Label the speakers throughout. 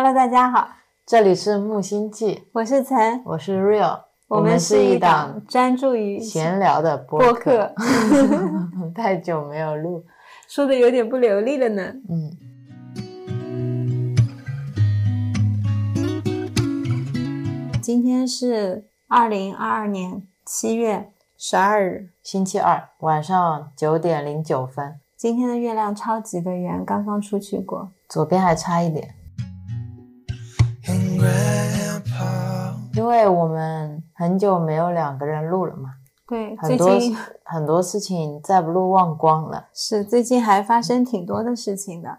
Speaker 1: Hello，大家好，
Speaker 2: 这里是木星记，
Speaker 1: 我是陈，
Speaker 2: 我是 Real，
Speaker 1: 我们是一档专注于
Speaker 2: 闲聊的播
Speaker 1: 播客，
Speaker 2: 太久没有录，
Speaker 1: 说的有点不流利了呢。
Speaker 2: 嗯，
Speaker 1: 今天是二零二二年七月十二日，
Speaker 2: 星期二晚上九点零九分，
Speaker 1: 今天的月亮超级的圆，刚刚出去过。
Speaker 2: 左边还差一点，因为我们很久没有两个人录了嘛，
Speaker 1: 对，
Speaker 2: 很多很多事情再不录忘光了，
Speaker 1: 是最近还发生挺多的事情的。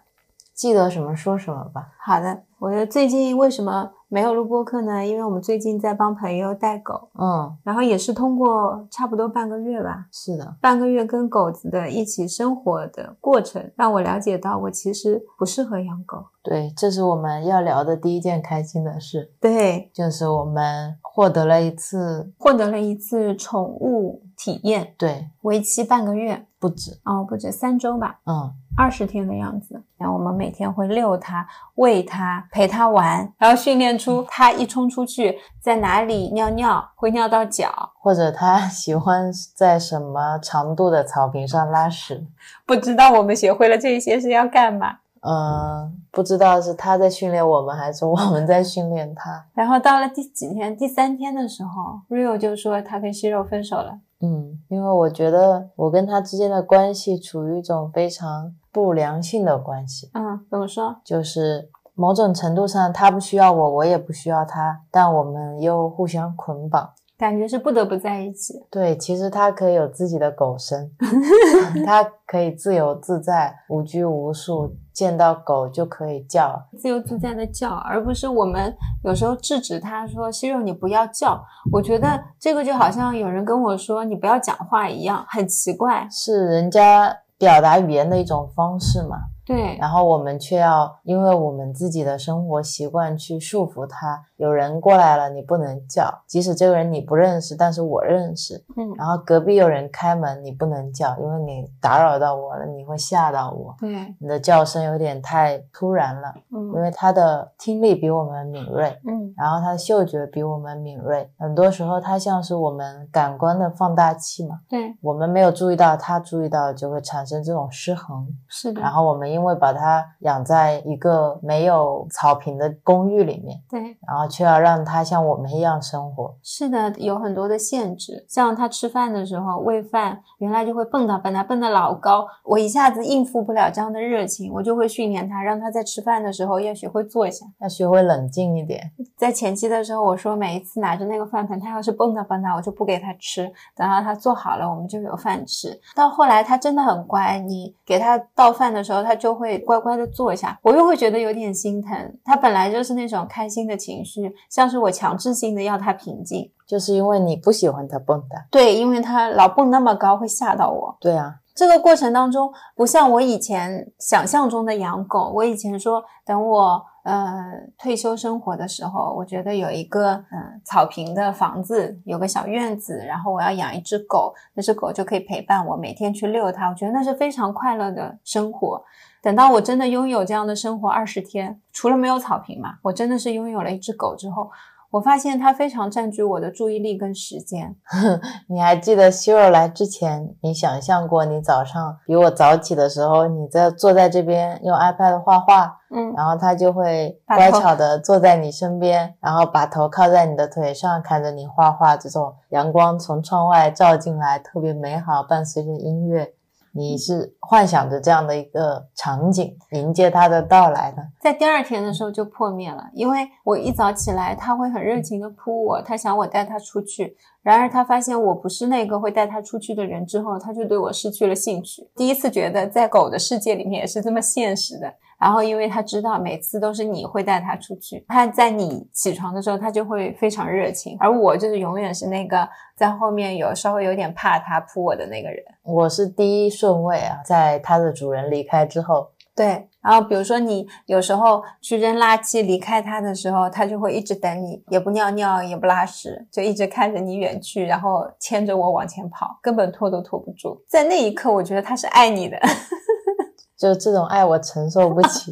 Speaker 2: 记得什么说什么吧。
Speaker 1: 好的，我觉得最近为什么没有录播客呢？因为我们最近在帮朋友带狗，
Speaker 2: 嗯，
Speaker 1: 然后也是通过差不多半个月吧，
Speaker 2: 是的，
Speaker 1: 半个月跟狗子的一起生活的过程，让我了解到我其实不适合养狗。
Speaker 2: 对，这是我们要聊的第一件开心的事，
Speaker 1: 对，
Speaker 2: 就是我们获得了一次，
Speaker 1: 获得了一次宠物体验，
Speaker 2: 对，
Speaker 1: 为期半个月，
Speaker 2: 不止，
Speaker 1: 哦，不止三周吧，
Speaker 2: 嗯，
Speaker 1: 二十天的样子。然后我们每天会遛它、喂它、陪它玩，然后训练出它一冲出去在哪里尿尿会尿到脚。
Speaker 2: 或者它喜欢在什么长度的草坪上拉屎，
Speaker 1: 不知道我们学会了这些是要干嘛？
Speaker 2: 嗯，不知道是它在训练我们，还是 我们在训练它。
Speaker 1: 然后到了第几天？第三天的时候，Rio 就说他跟西肉分手了。
Speaker 2: 嗯，因为我觉得我跟他之间的关系处于一种非常不良性的关系，
Speaker 1: 嗯，怎么说？
Speaker 2: 就是某种程度上他不需要我，我也不需要他，但我们又互相捆绑。
Speaker 1: 感觉是不得不在一起。
Speaker 2: 对，其实他可以有自己的狗生，他可以自由自在、无拘无束，见到狗就可以叫。
Speaker 1: 自由自在的叫，而不是我们有时候制止他说：“西肉，你不要叫。”我觉得这个就好像有人跟我说：“你不要讲话”一样，很奇怪。
Speaker 2: 是人家表达语言的一种方式嘛。
Speaker 1: 对，
Speaker 2: 然后我们却要因为我们自己的生活习惯去束缚他。有人过来了，你不能叫，即使这个人你不认识，但是我认识。
Speaker 1: 嗯，
Speaker 2: 然后隔壁有人开门，你不能叫，因为你打扰到我了，你会吓到我。
Speaker 1: 对，
Speaker 2: 你的叫声有点太突然了，嗯因
Speaker 1: 嗯
Speaker 2: 为他的听力比我们敏锐，
Speaker 1: 嗯，
Speaker 2: 然后他的嗅觉比我们敏锐，很多时候它像是我们感官的放大器嘛。
Speaker 1: 对，
Speaker 2: 我们没有注意到，他注意到，就会产生这种失衡。
Speaker 1: 是的。
Speaker 2: 然后我们因为把它养在一个没有草坪的公寓里面，
Speaker 1: 对，
Speaker 2: 然后却要让他像我们一样生活。
Speaker 1: 是的，有很多的限制。像他吃饭的时候喂饭，原来就会蹦跶蹦跶，蹦得老高，我一下子应付不了这样的热情，我就会训练他，让他在吃饭的时候要学会坐下。
Speaker 2: 要学会冷静一点。
Speaker 1: 在前期的时候，我说每一次拿着那个饭盆，他要是蹦跶蹦跶，我就不给他吃。等到他做好了，我们就有饭吃。到后来，他真的很乖，你给他倒饭的时候，他就会乖乖的坐下。我又会觉得有点心疼，他本来就是那种开心的情绪，像是我强制性的要他平静。
Speaker 2: 就是因为你不喜欢它蹦跶。
Speaker 1: 对，因为他老蹦那么高，会吓到我。
Speaker 2: 对啊，
Speaker 1: 这个过程当中，不像我以前想象中的养狗。我以前说，等我呃退休生活的时候，我觉得有一个嗯、呃草坪的房子，有个小院子，然后我要养一只狗，那只狗就可以陪伴我，每天去遛它。我觉得那是非常快乐的生活。等到我真的拥有这样的生活二十天，除了没有草坪嘛，我真的是拥有了一只狗之后，我发现它非常占据我的注意力跟时间。
Speaker 2: 你还记得希肉来之前，你想象过你早上比我早起的时候，你在坐在这边用 iPad 画画，
Speaker 1: 嗯，
Speaker 2: 然后它就会乖巧的坐在你身边，然后把头靠在你的腿上，看着你画画。这种阳光从窗外照进来，特别美好，伴随着音乐，你是幻想着这样的一个场景，迎接它的到来的。
Speaker 1: 在第二天的时候就破灭了，因为我一早起来，它会很热情的扑我，它想我带它出去。然而它发现我不是那个会带它出去的人之后，它就对我失去了兴趣。第一次觉得在狗的世界里面也是这么现实的。然后因为他知道每次都是你会带他出去，他在你起床的时候，他就会非常热情，而我就是永远是那个在后面有稍微有点怕他扑我的那个人。
Speaker 2: 我是第一顺位啊，在它的主人离开之后，
Speaker 1: 对，然后比如说你有时候去扔垃圾离开它的时候，它就会一直等你，也不尿尿，也不拉屎，就一直看着你远去，然后牵着我往前跑，根本拖都拖不住。在那一刻，我觉得它是爱你的。
Speaker 2: 就这种爱我承受不起。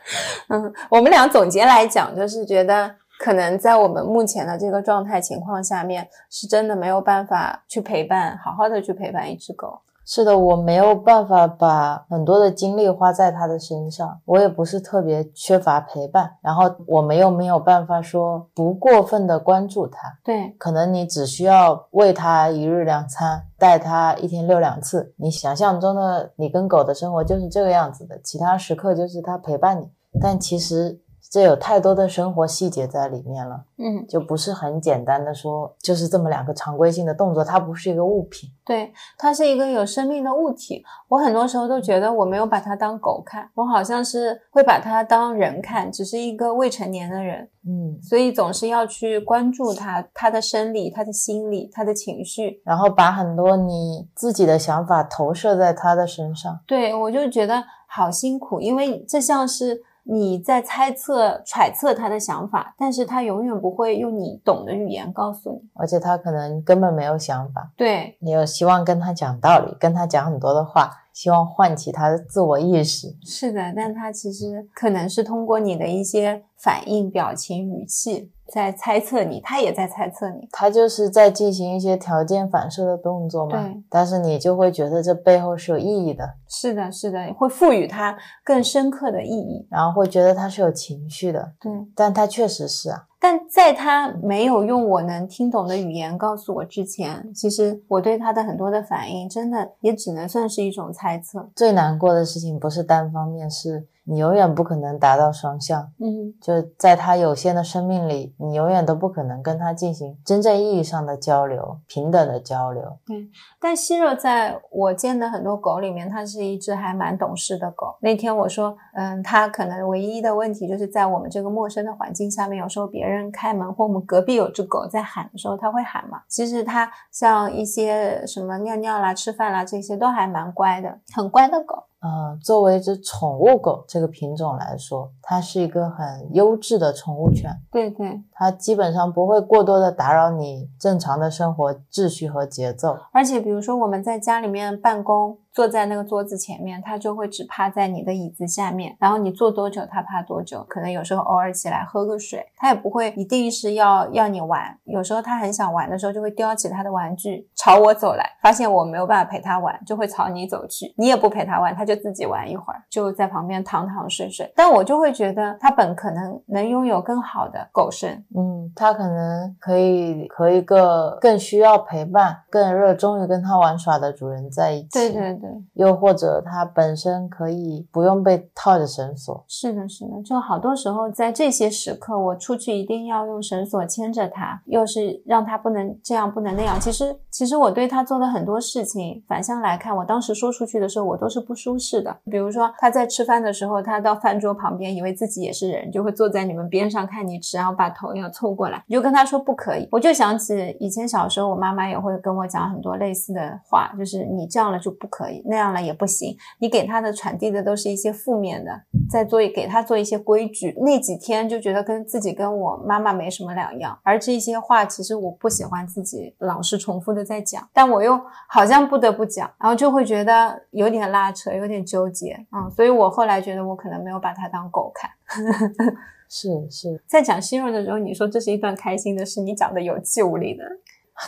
Speaker 1: 嗯，我们俩总结来讲，就是觉得可能在我们目前的这个状态情况下面，是真的没有办法去陪伴，好好的去陪伴一只狗。
Speaker 2: 是的，我没有办法把很多的精力花在他的身上，我也不是特别缺乏陪伴，然后我们又没有办法说不过分的关注他。
Speaker 1: 对，
Speaker 2: 可能你只需要喂它一日两餐，带它一天遛两次。你想象中的你跟狗的生活就是这个样子的，其他时刻就是它陪伴你。但其实这有太多的生活细节在里面了，
Speaker 1: 嗯，
Speaker 2: 就不是很简单的说就是这么两个常规性的动作，它不是一个物品。
Speaker 1: 对，它是一个有生命的物体。我很多时候都觉得我没有把它当狗看，我好像是会把它当人看，只是一个未成年的人，
Speaker 2: 嗯，
Speaker 1: 所以总是要去关注它，它的生理、它的心理、它的情绪。
Speaker 2: 然后把很多你自己的想法投射在它的身上。
Speaker 1: 对我就觉得好辛苦，因为这像是你在猜测、揣测他的想法，但是他永远不会用你懂的语言告诉你。
Speaker 2: 而且他可能根本没有想法，
Speaker 1: 对，
Speaker 2: 你有希望跟他讲道理，跟他讲很多的话，希望唤起他的自我意识。
Speaker 1: 是的，但他其实可能是通过你的一些反应、表情、语气在猜测你，他也在猜测你。
Speaker 2: 他就是在进行一些条件反射的动作嘛。
Speaker 1: 对。
Speaker 2: 但是你就会觉得这背后是有意义的，
Speaker 1: 是的，是的，会赋予它更深刻的意义。
Speaker 2: 然后会觉得它是有情绪的。
Speaker 1: 对，
Speaker 2: 但它确实是啊，
Speaker 1: 但在他没有用我能听懂的语言告诉我之前，其实我对他的很多的反应，真的也只能算是一种猜测。
Speaker 2: 最难过的事情不是单方面，是你永远不可能达到双向。
Speaker 1: 嗯，
Speaker 2: 就在它有限的生命里，你永远都不可能跟它进行真正意义上的交流，平等的交流。
Speaker 1: 对但希热在我见的很多狗里面，它是一只还蛮懂事的狗。那天我说，嗯，它可能唯一的问题就是在我们这个陌生的环境下面，有时候别人开门或我们隔壁有只狗在喊的时候，它会喊嘛。其实它像一些什么尿尿啦、吃饭啦这些都还蛮乖的，很乖的狗。
Speaker 2: 呃，作为一只宠物狗这个品种来说，它是一个很优质的宠物犬，
Speaker 1: 对对，
Speaker 2: 它基本上不会过多的打扰你正常的生活秩序和节奏。
Speaker 1: 而且比如说我们在家里面办公，坐在那个桌子前面，它就会只趴在你的椅子下面，然后你坐多久它趴多久，可能有时候偶尔起来喝个水，它也不会一定是要要你玩。有时候它很想玩的时候，就会叼起它的玩具朝我走来，发现我没有办法陪它玩，就会朝你走去。你也不陪它玩，它就自己玩一会儿，就在旁边躺躺睡睡。但我就会觉得它本可能能拥有更好的狗生，
Speaker 2: 嗯，它可能可以和一个更需要陪伴、更热衷于跟它玩耍的主人在一起。
Speaker 1: 对对对。
Speaker 2: 又或者他本身可以不用被套着绳索。
Speaker 1: 是的，是的，就好多时候在这些时刻，我出去一定要用绳索牵着他，又是让他不能这样，不能那样。其实，其实我对他做的很多事情，反向来看，我当时说出去的时候，我都是不舒适的。比如说，他在吃饭的时候，他到饭桌旁边，以为自己也是人，就会坐在你们边上看你吃，然后把头要凑过来，你就跟他说不可以。我就想起以前小时候，我妈妈也会跟我讲很多类似的话，就是你这样了就不可以，那样了也不行。你给他的传递的都是一些负面的，在做给他做一些规矩。那几天就觉得跟自己跟我妈妈没什么两样，而这些话其实我不喜欢自己老是重复的在讲，但我又好像不得不讲，然后就会觉得有点拉扯，有点纠结，嗯，所以我后来觉得我可能没有把他当狗看。
Speaker 2: 是是，
Speaker 1: 在讲希肉的时候，你说这是一段开心的事，你讲的有气无力的。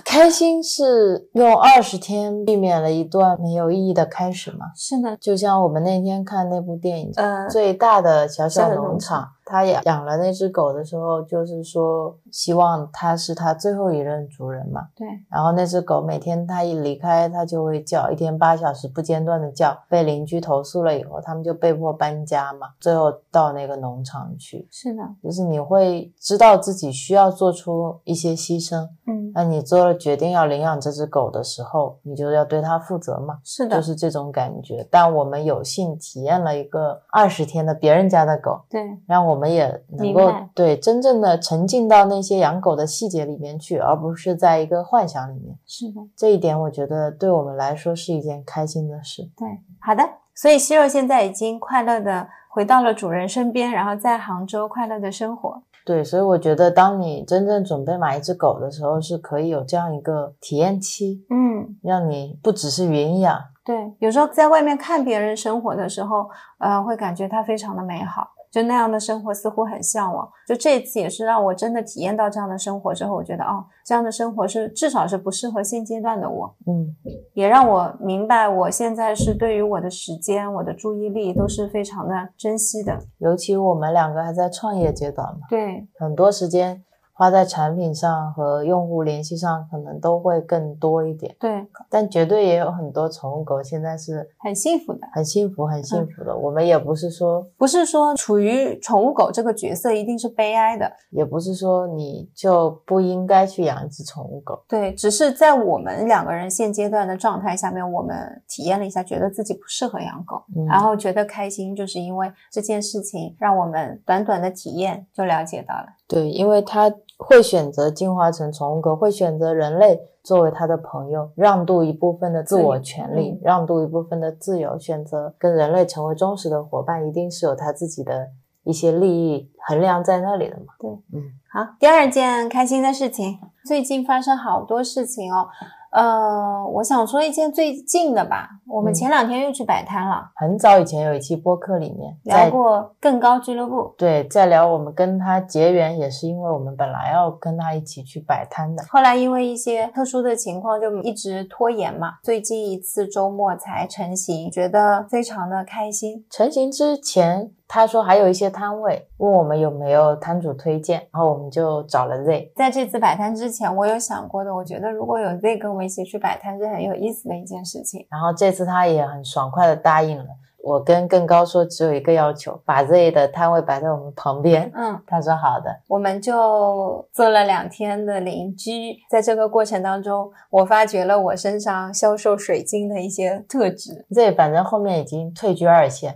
Speaker 2: 开心是用二十天避免了一段没有意义的开始吗？
Speaker 1: 是的，
Speaker 2: 就像我们那天看那部电影，
Speaker 1: 呃，
Speaker 2: 最大的小小
Speaker 1: 农
Speaker 2: 场，他养养了那只狗的时候，就是说希望它是他最后一任主人嘛。
Speaker 1: 对，
Speaker 2: 然后那只狗每天它一离开，它就会叫，一天八小时不间断的叫。被邻居投诉了以后，他们就被迫搬家嘛，最后到那个农场去。
Speaker 1: 是的，
Speaker 2: 就是你会知道自己需要做出一些牺牲，
Speaker 1: 嗯，
Speaker 2: 那你做了决定要领养这只狗的时候，你就要对它负责嘛。
Speaker 1: 是的，
Speaker 2: 就是这种感觉。但我们有幸体验了一个二十天的别人家的狗，
Speaker 1: 对，
Speaker 2: 让我们也能够对真正的沉浸到那些养狗的细节里面去，而不是在一个幻想里面。
Speaker 1: 是的。
Speaker 2: 这一点，我觉得对我们来说是一件开心的事。
Speaker 1: 对，好的。所以希肉现在已经快乐的回到了主人身边，然后在杭州快乐的生活。
Speaker 2: 对，所以我觉得，当你真正准备买一只狗的时候，是可以有这样一个体验期，
Speaker 1: 嗯，
Speaker 2: 让你不只是云养。
Speaker 1: 对。有时候在外面看别人生活的时候，呃，会感觉它非常的美好。就那样的生活似乎很向往。就这次也是让我真的体验到这样的生活之后，我觉得哦，这样的生活是至少是不适合现阶段的我，
Speaker 2: 嗯，
Speaker 1: 也让我明白我现在是对于我的时间、我的注意力都是非常的珍惜的。
Speaker 2: 尤其我们两个还在创业阶段嘛，
Speaker 1: 对，
Speaker 2: 很多时间花在产品上和用户联系上，可能都会更多一点。
Speaker 1: 对，
Speaker 2: 但绝对也有很多宠物狗现在是
Speaker 1: 很幸福的。
Speaker 2: 很幸福、很幸福的。我们也不是说，
Speaker 1: 不是说处于宠物狗这个角色一定是悲哀的，
Speaker 2: 也不是说你就不应该去养一只宠物狗。
Speaker 1: 对，只是在我们两个人现阶段的状态下面，我们体验了一下，觉得自己不适合养狗，
Speaker 2: 嗯
Speaker 1: 然后觉得开心，就是因为这件事情让我们短短的体验就了解到了。
Speaker 2: 对，因为它会选择进化成宠物狗，会选择人类作为它的朋友，让渡一部分的自我权利，
Speaker 1: 嗯
Speaker 2: 让渡一部分的自由，选择跟人类成为忠实的伙伴，一定是有它自己的一些利益衡量在那里的嘛。
Speaker 1: 对，
Speaker 2: 嗯，
Speaker 1: 好，第二件开心的事情，最近发生好多事情哦。呃，我想说一件最近的吧。我们
Speaker 2: 嗯
Speaker 1: 前两天又去摆摊了，
Speaker 2: 很早以前有一期播客里面
Speaker 1: 聊过更高俱乐部。
Speaker 2: 对在聊我们跟他结缘，也是因为我们本来要跟他一起去摆摊的。
Speaker 1: 后来因为一些特殊的情况，就一直拖延嘛。最近一次周末才成型，觉得非常的开心。
Speaker 2: 成型之前，他说还有一些摊位，问我们有没有摊主推荐，然后我们就找了 Z。
Speaker 1: 在这次摆摊之前，我有想过的，我觉得如果有 Z 跟我们一起去摆摊，是很有意思的一件事情。
Speaker 2: 然后这次他也很爽快的答应了。我跟更高说只有一个要求，把 Z 的摊位摆在我们旁边。
Speaker 1: 嗯，
Speaker 2: 他说好的。
Speaker 1: 我们就做了两天的邻居，在这个过程当中，我发掘了我身上销售水晶的一些特质。
Speaker 2: Z 反正后面已经退居二线，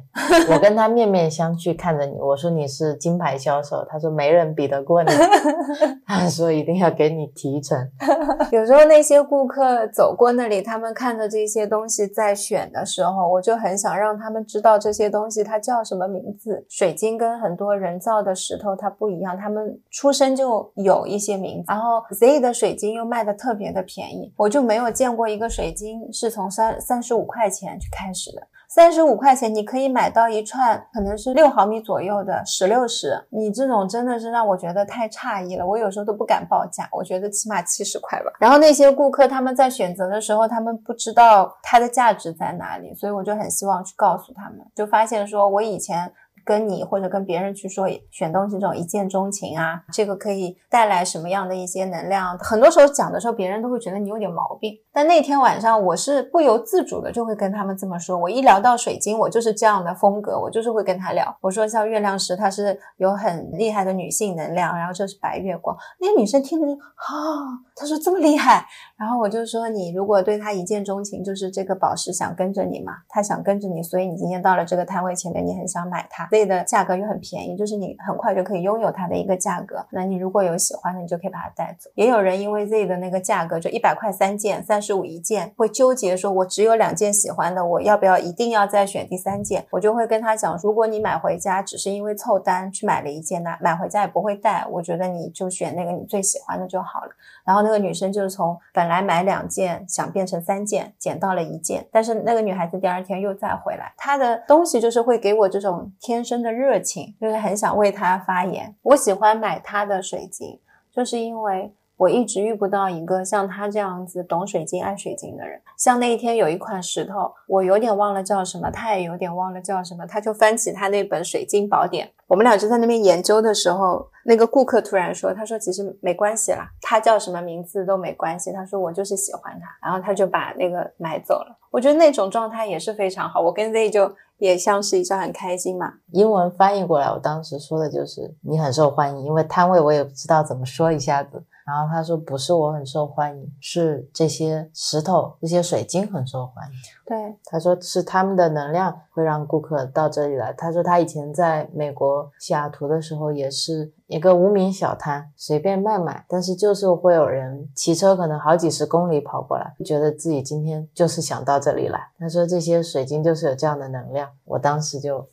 Speaker 2: 我跟他面面相觑看着你，我说你是金牌销售，他说没人比得过你，他说一定要给你提成。
Speaker 1: 有时候那些顾客走过那里，他们看着这些东西在选的时候，我就很想让他们知道这些东西它叫什么名字。水晶跟很多人造的石头它不一样，他们出生就有一些名字。然后 Z 的水晶又卖的特别的便宜，我就没有见过一个水晶是从三三十五块钱去开始的。三十五块钱，你可以买到一串可能是六毫米左右的石榴石，你这种真的是让我觉得太诧异了，我有时候都不敢报价，我觉得起码七十块吧。然后那些顾客他们在选择的时候，他们不知道它的价值在哪里，所以我就很希望去告诉他们，就发现说我以前。跟你或者跟别人去说选东西这种一见钟情啊，这个可以带来什么样的一些能量？很多时候讲的时候，别人都会觉得你有点毛病。但那天晚上，我是不由自主的就会跟他们这么说。我一聊到水晶，我就是这样的风格，我就是会跟他聊。我说像月亮石，它是有很厉害的女性能量，然后这是白月光。那个女生听了就啊，她说这么厉害。然后我就说，你如果对他一见钟情，就是这个宝石想跟着你嘛，他想跟着你，所以你今天到了这个摊位前面，你很想买它。Z 的价格又很便宜，就是你很快就可以拥有它的一个价格。那你如果有喜欢的，你就可以把它带走。也有人因为 Z 的那个价格就一百块三件，三十五一件，会纠结说，我只有两件喜欢的，我要不要一定要再选第三件？我就会跟他讲，如果你买回家只是因为凑单去买了一件，那买回家也不会带，我觉得你就选那个你最喜欢的就好了。然后那个女生就是从本来买两件想变成三件，减到了一件，但是那个女孩子第二天又再回来，她的东西就是会给我这种天生的热情，就是很想为他发言。我喜欢买他的水晶，就是因为。我一直遇不到一个像他这样子懂水晶、爱水晶的人。像那一天有一款石头，我有点忘了叫什么，他也有点忘了叫什么，他就翻起他那本水晶宝典。我们俩就在那边研究的时候，那个顾客突然说：“他说其实没关系啦，他叫什么名字都没关系。他说我就是喜欢他，然后他就把那个买走了。我觉得那种状态也是非常好。我跟 Z 就也像是一张，很开心嘛。
Speaker 2: 英文翻译过来，我当时说的就是你很受欢迎，因为摊位我也不知道怎么说一下子。然后他说不是我很受欢迎，是这些石头、这些水晶很受欢迎。
Speaker 1: 对，
Speaker 2: 他说是他们的能量会让顾客到这里来。他说他以前在美国西雅图的时候也是一个无名小摊，随便卖卖，但是就是会有人骑车可能好几十公里跑过来，觉得自己今天就是想到这里来。他说这些水晶就是有这样的能量，我当时就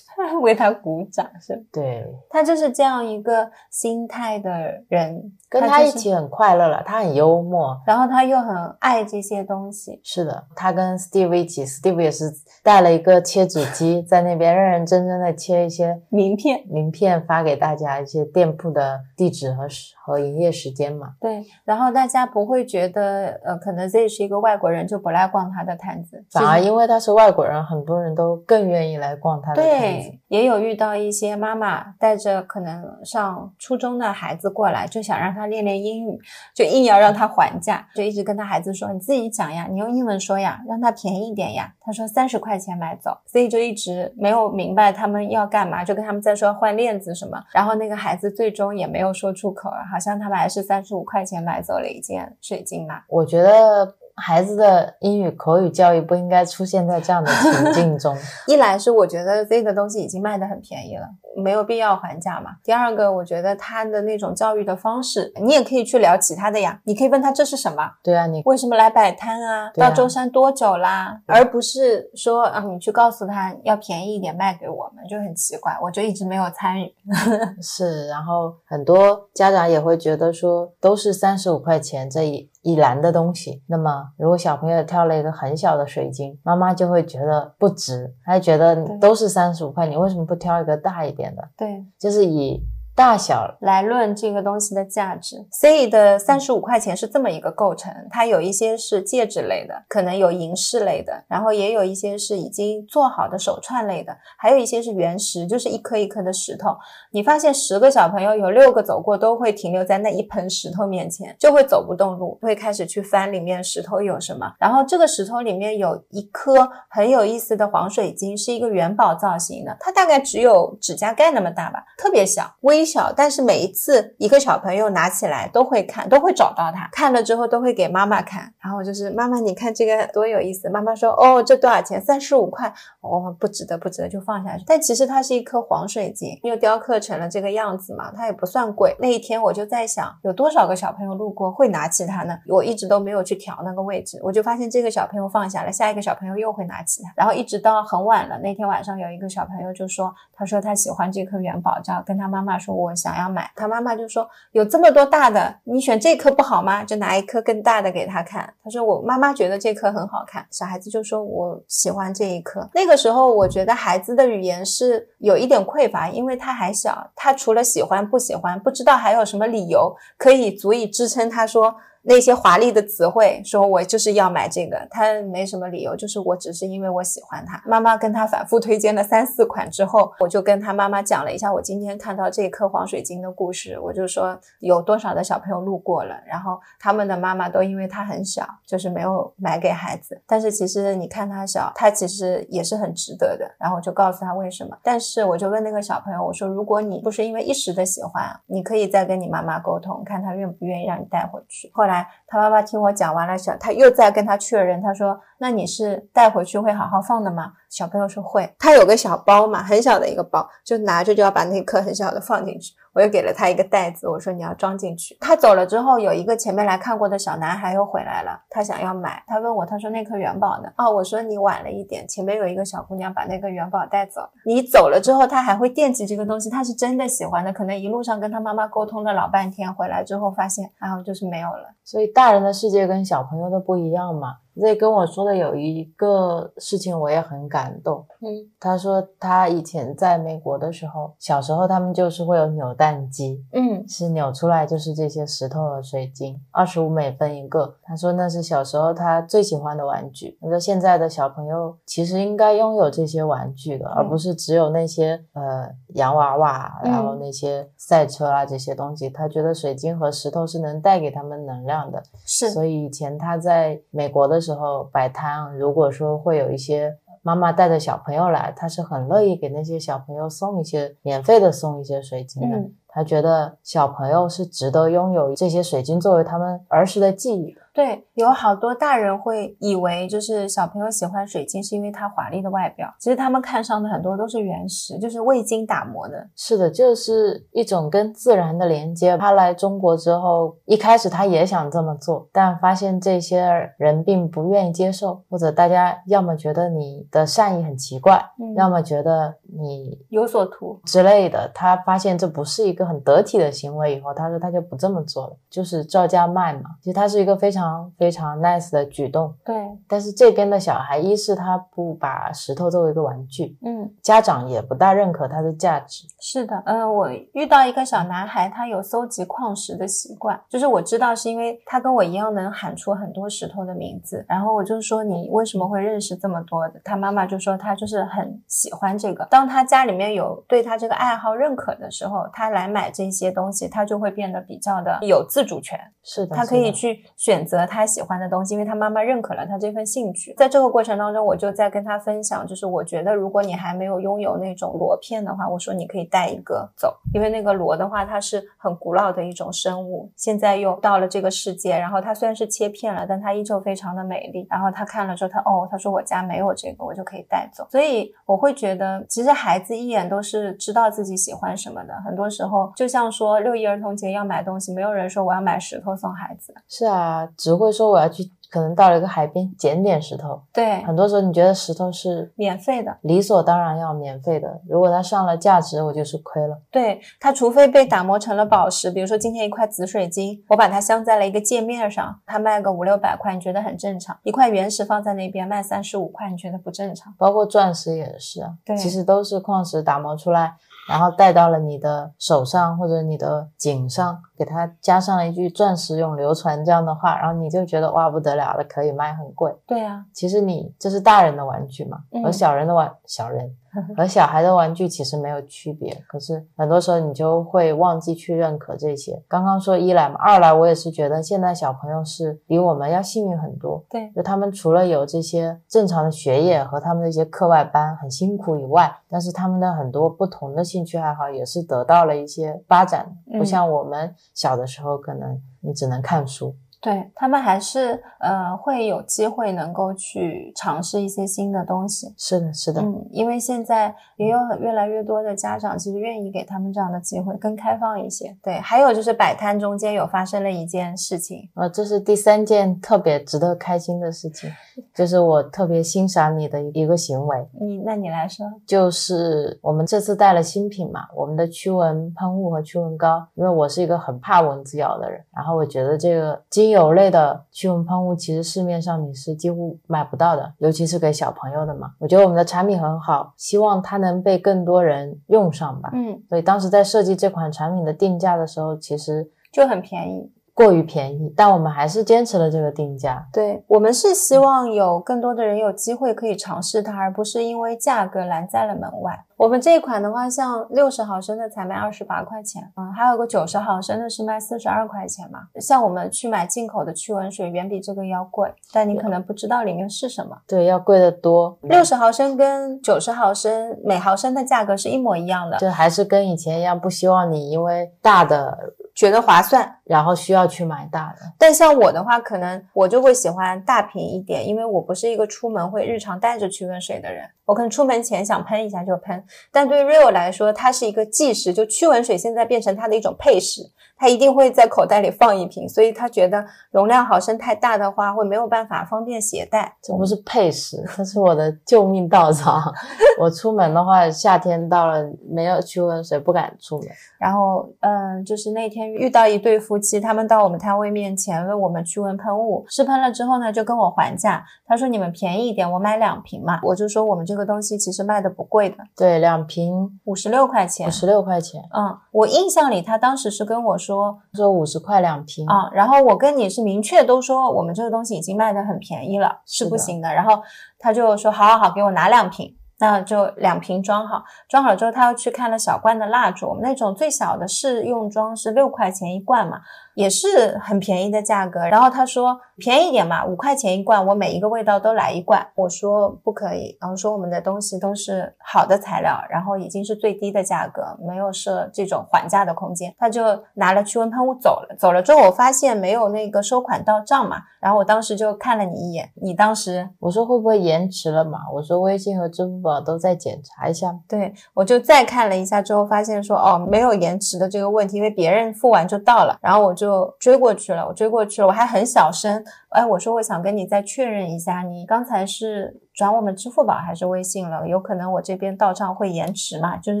Speaker 1: 为他鼓掌，是吧
Speaker 2: 对，
Speaker 1: 他就是这样一个心态的人，
Speaker 2: 跟他一起很快乐了，他很幽默。
Speaker 1: 然后他又很爱这些东西，
Speaker 2: 是的，他跟 Steve 一起，Steve 也是带了一个切纸机，在那边认认真真的切一些
Speaker 1: 名片。
Speaker 2: 名片发给大家，一些店铺的地址和和营业时间嘛。
Speaker 1: 对，然后大家不会觉得，呃，可能 Z 是一个外国人就不来逛他的摊子，
Speaker 2: 反而因为他是外国人，很多人都更愿意来逛他的摊子。
Speaker 1: 对，也有遇到一些妈妈带着可能上初中的孩子过来，就想让他练练英语，就硬要让他还价，就一直跟他孩子说：“你自己讲呀，你用英文说呀，让他便宜点呀。”他说三十块钱买走，所以就一直没有明白他们要干嘛，就跟他们在说换链子什么。然后那个孩子最终也没有说出口，好像他们还是三十五块钱买走了一件水晶嘛。
Speaker 2: 我觉得孩子的英语口语教育不应该出现在这样的情 境中。
Speaker 1: 一来是我觉得这个东西已经卖得很便宜了，没有必要还价嘛。第二个，我觉得他的那种教育的方式，你也可以去聊其他的呀。你可以问他这是什么，
Speaker 2: 对啊，你
Speaker 1: 为什么来摆摊啊？
Speaker 2: 啊
Speaker 1: 到舟山多久啦？而不是说啊，你去告诉他要便宜一点卖给我们，就很奇怪。我就一直没有参与。
Speaker 2: 是，然后很多家长也会觉得说，都是三十五块钱这一一篮的东西，那么如果小朋友挑了一个很小的水晶，妈妈就会觉得不值，还觉得都是三十五块，你为什么不挑一个大一点的？
Speaker 1: 对，
Speaker 2: 就是以大小
Speaker 1: 来论这个东西的价值。C 的三十五块钱是这么一个构成，它有一些是戒指类的，可能有银饰类的，然后也有一些是已经做好的手串类的，还有一些是原石，就是一颗一颗的石头。你发现十个小朋友有六个走过都会停留在那一盆石头面前，就会走不动路，会开始去翻里面石头有什么。然后这个石头里面有一颗很有意思的黄水晶，是一个元宝造型的，它大概只有指甲盖那么大吧，特别小，微小。但是每一次一个小朋友拿起来都会看，都会找到它，看了之后都会给妈妈看，然后就是妈妈你看这个多有意思。妈妈说哦这多少钱？三十五块。哦不值得不值得就放下去。但其实它是一颗黄水晶，又雕刻成了这个样子嘛，它也不算贵。那一天我就在想，有多少个小朋友路过会拿起它呢？我一直都没有去调那个位置，我就发现这个小朋友放下了，下一个小朋友又会拿起它，然后一直到很晚了。那天晚上有一个小朋友就说，他说他喜欢这颗元宝，就要跟他妈妈说，我想要买。他妈妈就说有这么多大的，你选这颗不好吗？就拿一颗更大的给他看。他说我妈妈觉得这颗很好看，小孩子就说我喜欢这一颗。那个时候我觉得孩子的语言是有一点匮乏，因为他还小，他除了喜欢不喜欢，不知道还有什么理由可以足以支撑他说。那些华丽的词汇，说我就是要买这个，他没什么理由，就是我只是因为我喜欢它。妈妈跟他反复推荐了三四款之后，我就跟他妈妈讲了一下我今天看到这颗黄水晶的故事，我就说有多少的小朋友路过了，然后他们的妈妈都因为他很小，就是没有买给孩子。但是其实你看他小，他其实也是很值得的。然后我就告诉他为什么，但是我就问那个小朋友，我说如果你不是因为一时的喜欢，你可以再跟你妈妈沟通，看他愿不愿意让你带回去。后来。他妈妈听我讲完了，小他又在跟他确认，他说：“那你是带回去会好好放的吗？”小朋友说会。他有个小包嘛，很小的一个包，就拿着就要把那颗很小的放进去。我又给了他一个袋子，我说你要装进去。他走了之后，有一个前面来看过的小男孩又回来了，他想要买，他问我，他说那颗元宝呢？哦，我说你晚了一点，前面有一个小姑娘把那个元宝带走了。你走了之后，他还会惦记这个东西，他是真的喜欢的，可能一路上跟他妈妈沟通了老半天，回来之后发现，然后就是没有了。
Speaker 2: 所以大人的世界跟小朋友的不一样嘛。这跟我说的有一个事情，我也很感动。
Speaker 1: 嗯
Speaker 2: 他说他以前在美国的时候，小时候他们就是会有扭蛋机，
Speaker 1: 嗯
Speaker 2: 是扭出来就是这些石头和水晶，二十五美分一个。他说那是小时候他最喜欢的玩具。他说现在的小朋友其实应该拥有这些玩具的，而不是只有那些呃洋娃娃，
Speaker 1: 嗯
Speaker 2: 然后那些赛车啊这些东西。他觉得水晶和石头是能带给他们能量的。
Speaker 1: 是
Speaker 2: 所以以前他在美国的时候摆摊，如果说会有一些妈妈带着小朋友来，他是很乐意给那些小朋友送一些免费的送一些水晶的。
Speaker 1: 嗯
Speaker 2: 他觉得小朋友是值得拥有这些水晶作为他们儿时的记忆的。
Speaker 1: 对，有好多大人会以为就是小朋友喜欢水晶是因为它华丽的外表，其实他们看上的很多都是原石，就是未经打磨的。
Speaker 2: 是的，就是一种跟自然的连接。他来中国之后，一开始他也想这么做，但发现这些人并不愿意接受，或者大家要么觉得你的善意很奇怪，
Speaker 1: 嗯
Speaker 2: 要么觉得你
Speaker 1: 有所图。
Speaker 2: 之类的。他发现这不是一个很得体的行为以后，他说他就不这么做了，就是照价卖嘛。其实他是一个非常非常 nice 的举动。
Speaker 1: 对，
Speaker 2: 但是这边的小孩，一是他不把石头作为一个玩具，
Speaker 1: 嗯，
Speaker 2: 家长也不大认可它的价值。
Speaker 1: 是的，嗯、我遇到一个小男孩，他有搜集矿石的习惯，就是我知道是因为他跟我一样能喊出很多石头的名字，然后我就说你为什么会认识这么多的？他妈妈就说他就是很喜欢这个。当他家里面有对他这个爱好认可的时候，他来买这些东西，他就会变得比较的有自主权。
Speaker 2: 是的，
Speaker 1: 他可以去选择他喜欢的东西，因为他妈妈认可了他这份兴趣。在这个过程当中，我就在跟他分享，就是我觉得如果你还没有拥有那种螺片的话，我说你可以带一个走，因为那个螺的话，它是很古老的一种生物，现在又到了这个世界，然后它虽然是切片了，但它依旧非常的美丽。然后他看了之后，他哦，他说我家没有这个，我就可以带走。所以我会觉得，其实孩子一眼都是知道自己喜欢什么的。很多时候，就像说六一儿童节要买东西，没有人说我要买石头送孩子。
Speaker 2: 是啊，只会说我要去，可能到了一个海边捡点石头。
Speaker 1: 对，
Speaker 2: 很多时候你觉得石头是
Speaker 1: 免费的。
Speaker 2: 理所当然要免费的，如果它上了价值，我就是亏了。
Speaker 1: 对它，除非被打磨成了宝石，比如说今天一块紫水晶，我把它镶在了一个界面上，它卖个五六百块，你觉得很正常；一块原石放在那边卖三十五块，你觉得不正常。
Speaker 2: 包括钻石也是啊，
Speaker 1: 对
Speaker 2: 其实都是矿石打磨出来，然后戴到了你的手上或者你的颈上，给它加上了一句“钻石永流传”这样的话，然后你就觉得哇不得了了，可以卖很贵。
Speaker 1: 对啊，
Speaker 2: 其实你这是大人的玩具嘛，
Speaker 1: 嗯
Speaker 2: 和小人的玩小人 和小孩的玩具其实没有区别。可是很多时候你就会忘记去认可这些。刚刚说一来嘛，二来我也是觉得现在小朋友是比我们要幸运很多。
Speaker 1: 对，
Speaker 2: 就他们除了有这些正常的学业和他们的一些课外班很辛苦以外，但是他们的很多不同的兴趣爱好也是得到了一些发展，
Speaker 1: 嗯
Speaker 2: 不像我们小的时候可能你只能看书。
Speaker 1: 对他们还是呃会有机会能够去尝试一些新的东西。
Speaker 2: 是的，是的，
Speaker 1: 嗯，因为现在也有越来越多的家长其实愿意给他们这样的机会，更开放一些。对，还有就是摆摊中间有发生了一件事情，
Speaker 2: 呃，这是第三件特别值得开心的事情，就是我特别欣赏你的一个行为，
Speaker 1: 你那你来说，
Speaker 2: 就是我们这次带了新品嘛，我们的驱蚊喷雾和驱蚊膏，因为我是一个很怕蚊子咬的人，然后我觉得这个精油类的驱蚊喷雾其实市面上你是几乎买不到的，尤其是给小朋友的嘛。我觉得我们的产品很好，希望它能被更多人用上吧。
Speaker 1: 嗯，
Speaker 2: 所以当时在设计这款产品的定价的时候，其实
Speaker 1: 就很便宜。
Speaker 2: 过于便宜，但我们还是坚持了这个定价。
Speaker 1: 对我们是希望有更多的人有机会可以尝试它，而不是因为价格拦在了门外。我们这一款的话，像六十毫升的才卖二十八块钱，嗯，还有个九十毫升的是卖四十二块钱嘛。像我们去买进口的驱蚊水，远比这个要贵，但你可能不知道里面是什么。
Speaker 2: 对，要贵得多。
Speaker 1: 六十毫升跟九十毫升每毫升的价格是一模一样的，
Speaker 2: 就还是跟以前一样，不希望你因为大的，
Speaker 1: 觉得划算。
Speaker 2: 然后需要去买大的。
Speaker 1: 但像我的话，可能我就会喜欢大瓶一点，因为我不是一个出门会日常带着驱蚊水的人。我可能出门前想喷一下就喷，但对 Rio 来说，它是一个计时，就驱蚊水现在变成它的一种配饰，它一定会在口袋里放一瓶，所以他觉得容量毫升太大的话，会没有办法方便携带。
Speaker 2: 这不是配饰，这是我的救命稻草。我出门的话，夏天到了没有驱蚊水不敢出门。
Speaker 1: 然后，嗯，就是那天遇到一对夫妻，他们到我们摊位面前问我们驱蚊喷雾，试喷了之后呢，就跟我还价。他说你们便宜一点，我买两瓶嘛。我就说我们这个东西其实卖的不贵的，
Speaker 2: 对，两瓶
Speaker 1: 五十六块钱
Speaker 2: 五。十六块钱，
Speaker 1: 嗯，我印象里他当时是跟我说
Speaker 2: 说说五十块两瓶。
Speaker 1: 啊、然后我跟你是明确都说我们这个东西已经卖的很便宜了，是不行的。然后他就说好好好，给我拿两瓶。那就两瓶装好，装好之后，他又去看了小罐的蜡烛，我们那种最小的试用装是六块钱一罐嘛，也是很便宜的价格。然后他说便宜一点嘛，五块钱一罐，我每一个味道都来一罐。我说不可以，然后说我们的东西都是好的材料，然后已经是最低的价格，没有设这种还价的空间。他就拿了驱蚊喷雾走了，走了之后我发现没有那个收款到账嘛，然后我当时就看了你一眼，你当时
Speaker 2: 我说会不会延迟了嘛？我说微信和支付宝都在检查一下。
Speaker 1: 对我就再看了一下之后，发现说哦没有延迟的这个问题，因为别人付完就到了，然后我就追过去了，我追过去了，我还很小声，哎，我说我想跟你再确认一下，你刚才是转我们支付宝还是微信了？有可能我这边到账会延迟嘛，就是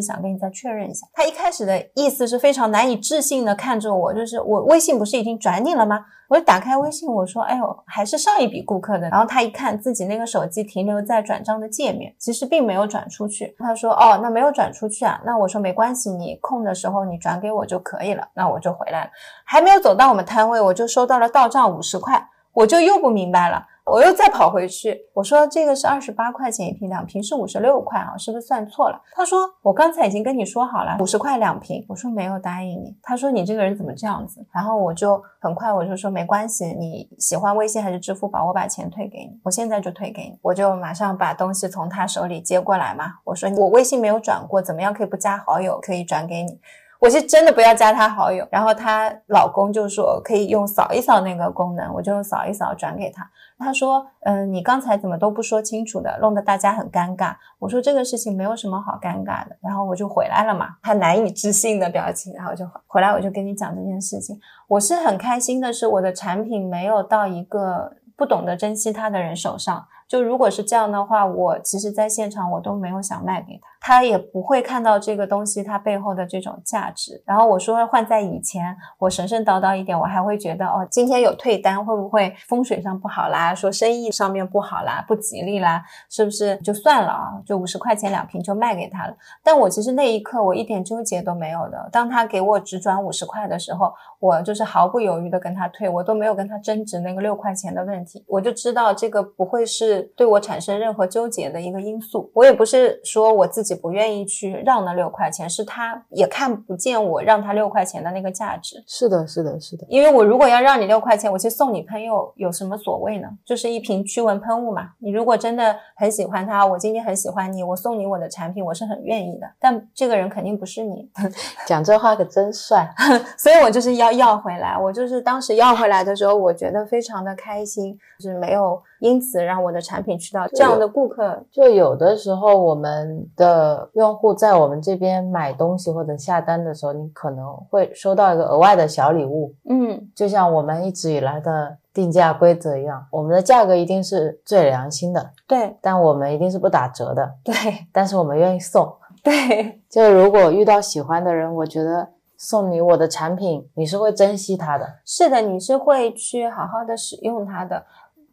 Speaker 1: 想跟你再确认一下。他一开始的意思是非常难以置信的看着我，就是我微信不是已经转你了吗？我就打开微信，我说：“哎呦，还是上一笔顾客的。”然后他一看自己那个手机停留在转账的界面，其实并没有转出去。他说：“哦，那没有转出去啊？那我说没关系，你空的时候你转给我就可以了。”那我就回来了，还没有走到我们摊位，我就收到了到账五十块，我就又不明白了。我又再跑回去，我说这个是二十八块钱一瓶，两瓶是五十六块啊，是不是算错了？他说我刚才已经跟你说好了，五十块两瓶。我说没有答应你。他说你这个人怎么这样子？然后我就很快我就说没关系，你喜欢微信还是支付宝，我把钱退给你，我现在就退给你。我就马上把东西从他手里接过来嘛。我说我微信没有转过，怎么样可以不加好友，可以转给你。我是真的不要加他好友。然后她老公就说可以用扫一扫那个功能，我就扫一扫转给他。他说：“嗯，你刚才怎么都不说清楚的，弄得大家很尴尬。”我说：“这个事情没有什么好尴尬的。”然后我就回来了嘛，他难以置信的表情，然后就回来，我就跟你讲这件事情。我是很开心的，是我的产品没有到一个不懂得珍惜它的人手上。就如果是这样的话，我其实在现场我都没有想卖给他，他也不会看到这个东西它背后的这种价值。然后我说换在以前，我神神叨叨一点，我还会觉得哦，今天有退单会不会风水上不好啦？说生意上面不好啦，不吉利啦，是不是就算了啊？就五十块钱两瓶就卖给他了。但我其实那一刻我一点纠结都没有的。当他给我只转五十块的时候，我就是毫不犹豫的跟他退，我都没有跟他争执那个六块钱的问题，我就知道这个不会是。对我产生任何纠结的一个因素，我也不是说我自己不愿意去让那六块钱，是他也看不见我让他六块钱的那个价值。
Speaker 2: 是的，是的，是的。
Speaker 1: 因为我如果要让你六块钱，我去送你喷又有什么所谓呢？就是一瓶驱蚊喷雾嘛。你如果真的很喜欢它，我今天很喜欢你，我送你我的产品，我是很愿意的。但这个人肯定不是你，
Speaker 2: 讲这话可真帅。
Speaker 1: 所以我就是要要回来。我就是当时要回来的时候，我觉得非常的开心，就是没有因此让我的产品去到这样的顾客。
Speaker 2: 就有的时候，我们的用户在我们这边买东西或者下单的时候，你可能会收到一个额外的小礼物。
Speaker 1: 嗯，
Speaker 2: 就像我们一直以来的定价规则一样，我们的价格一定是最良心的，
Speaker 1: 对
Speaker 2: 但我们一定是不打折的，
Speaker 1: 对
Speaker 2: 但是我们愿意送。
Speaker 1: 对，
Speaker 2: 就如果遇到喜欢的人，我觉得送你我的产品，你是会珍惜它的。
Speaker 1: 是的，你是会去好好的使用它的。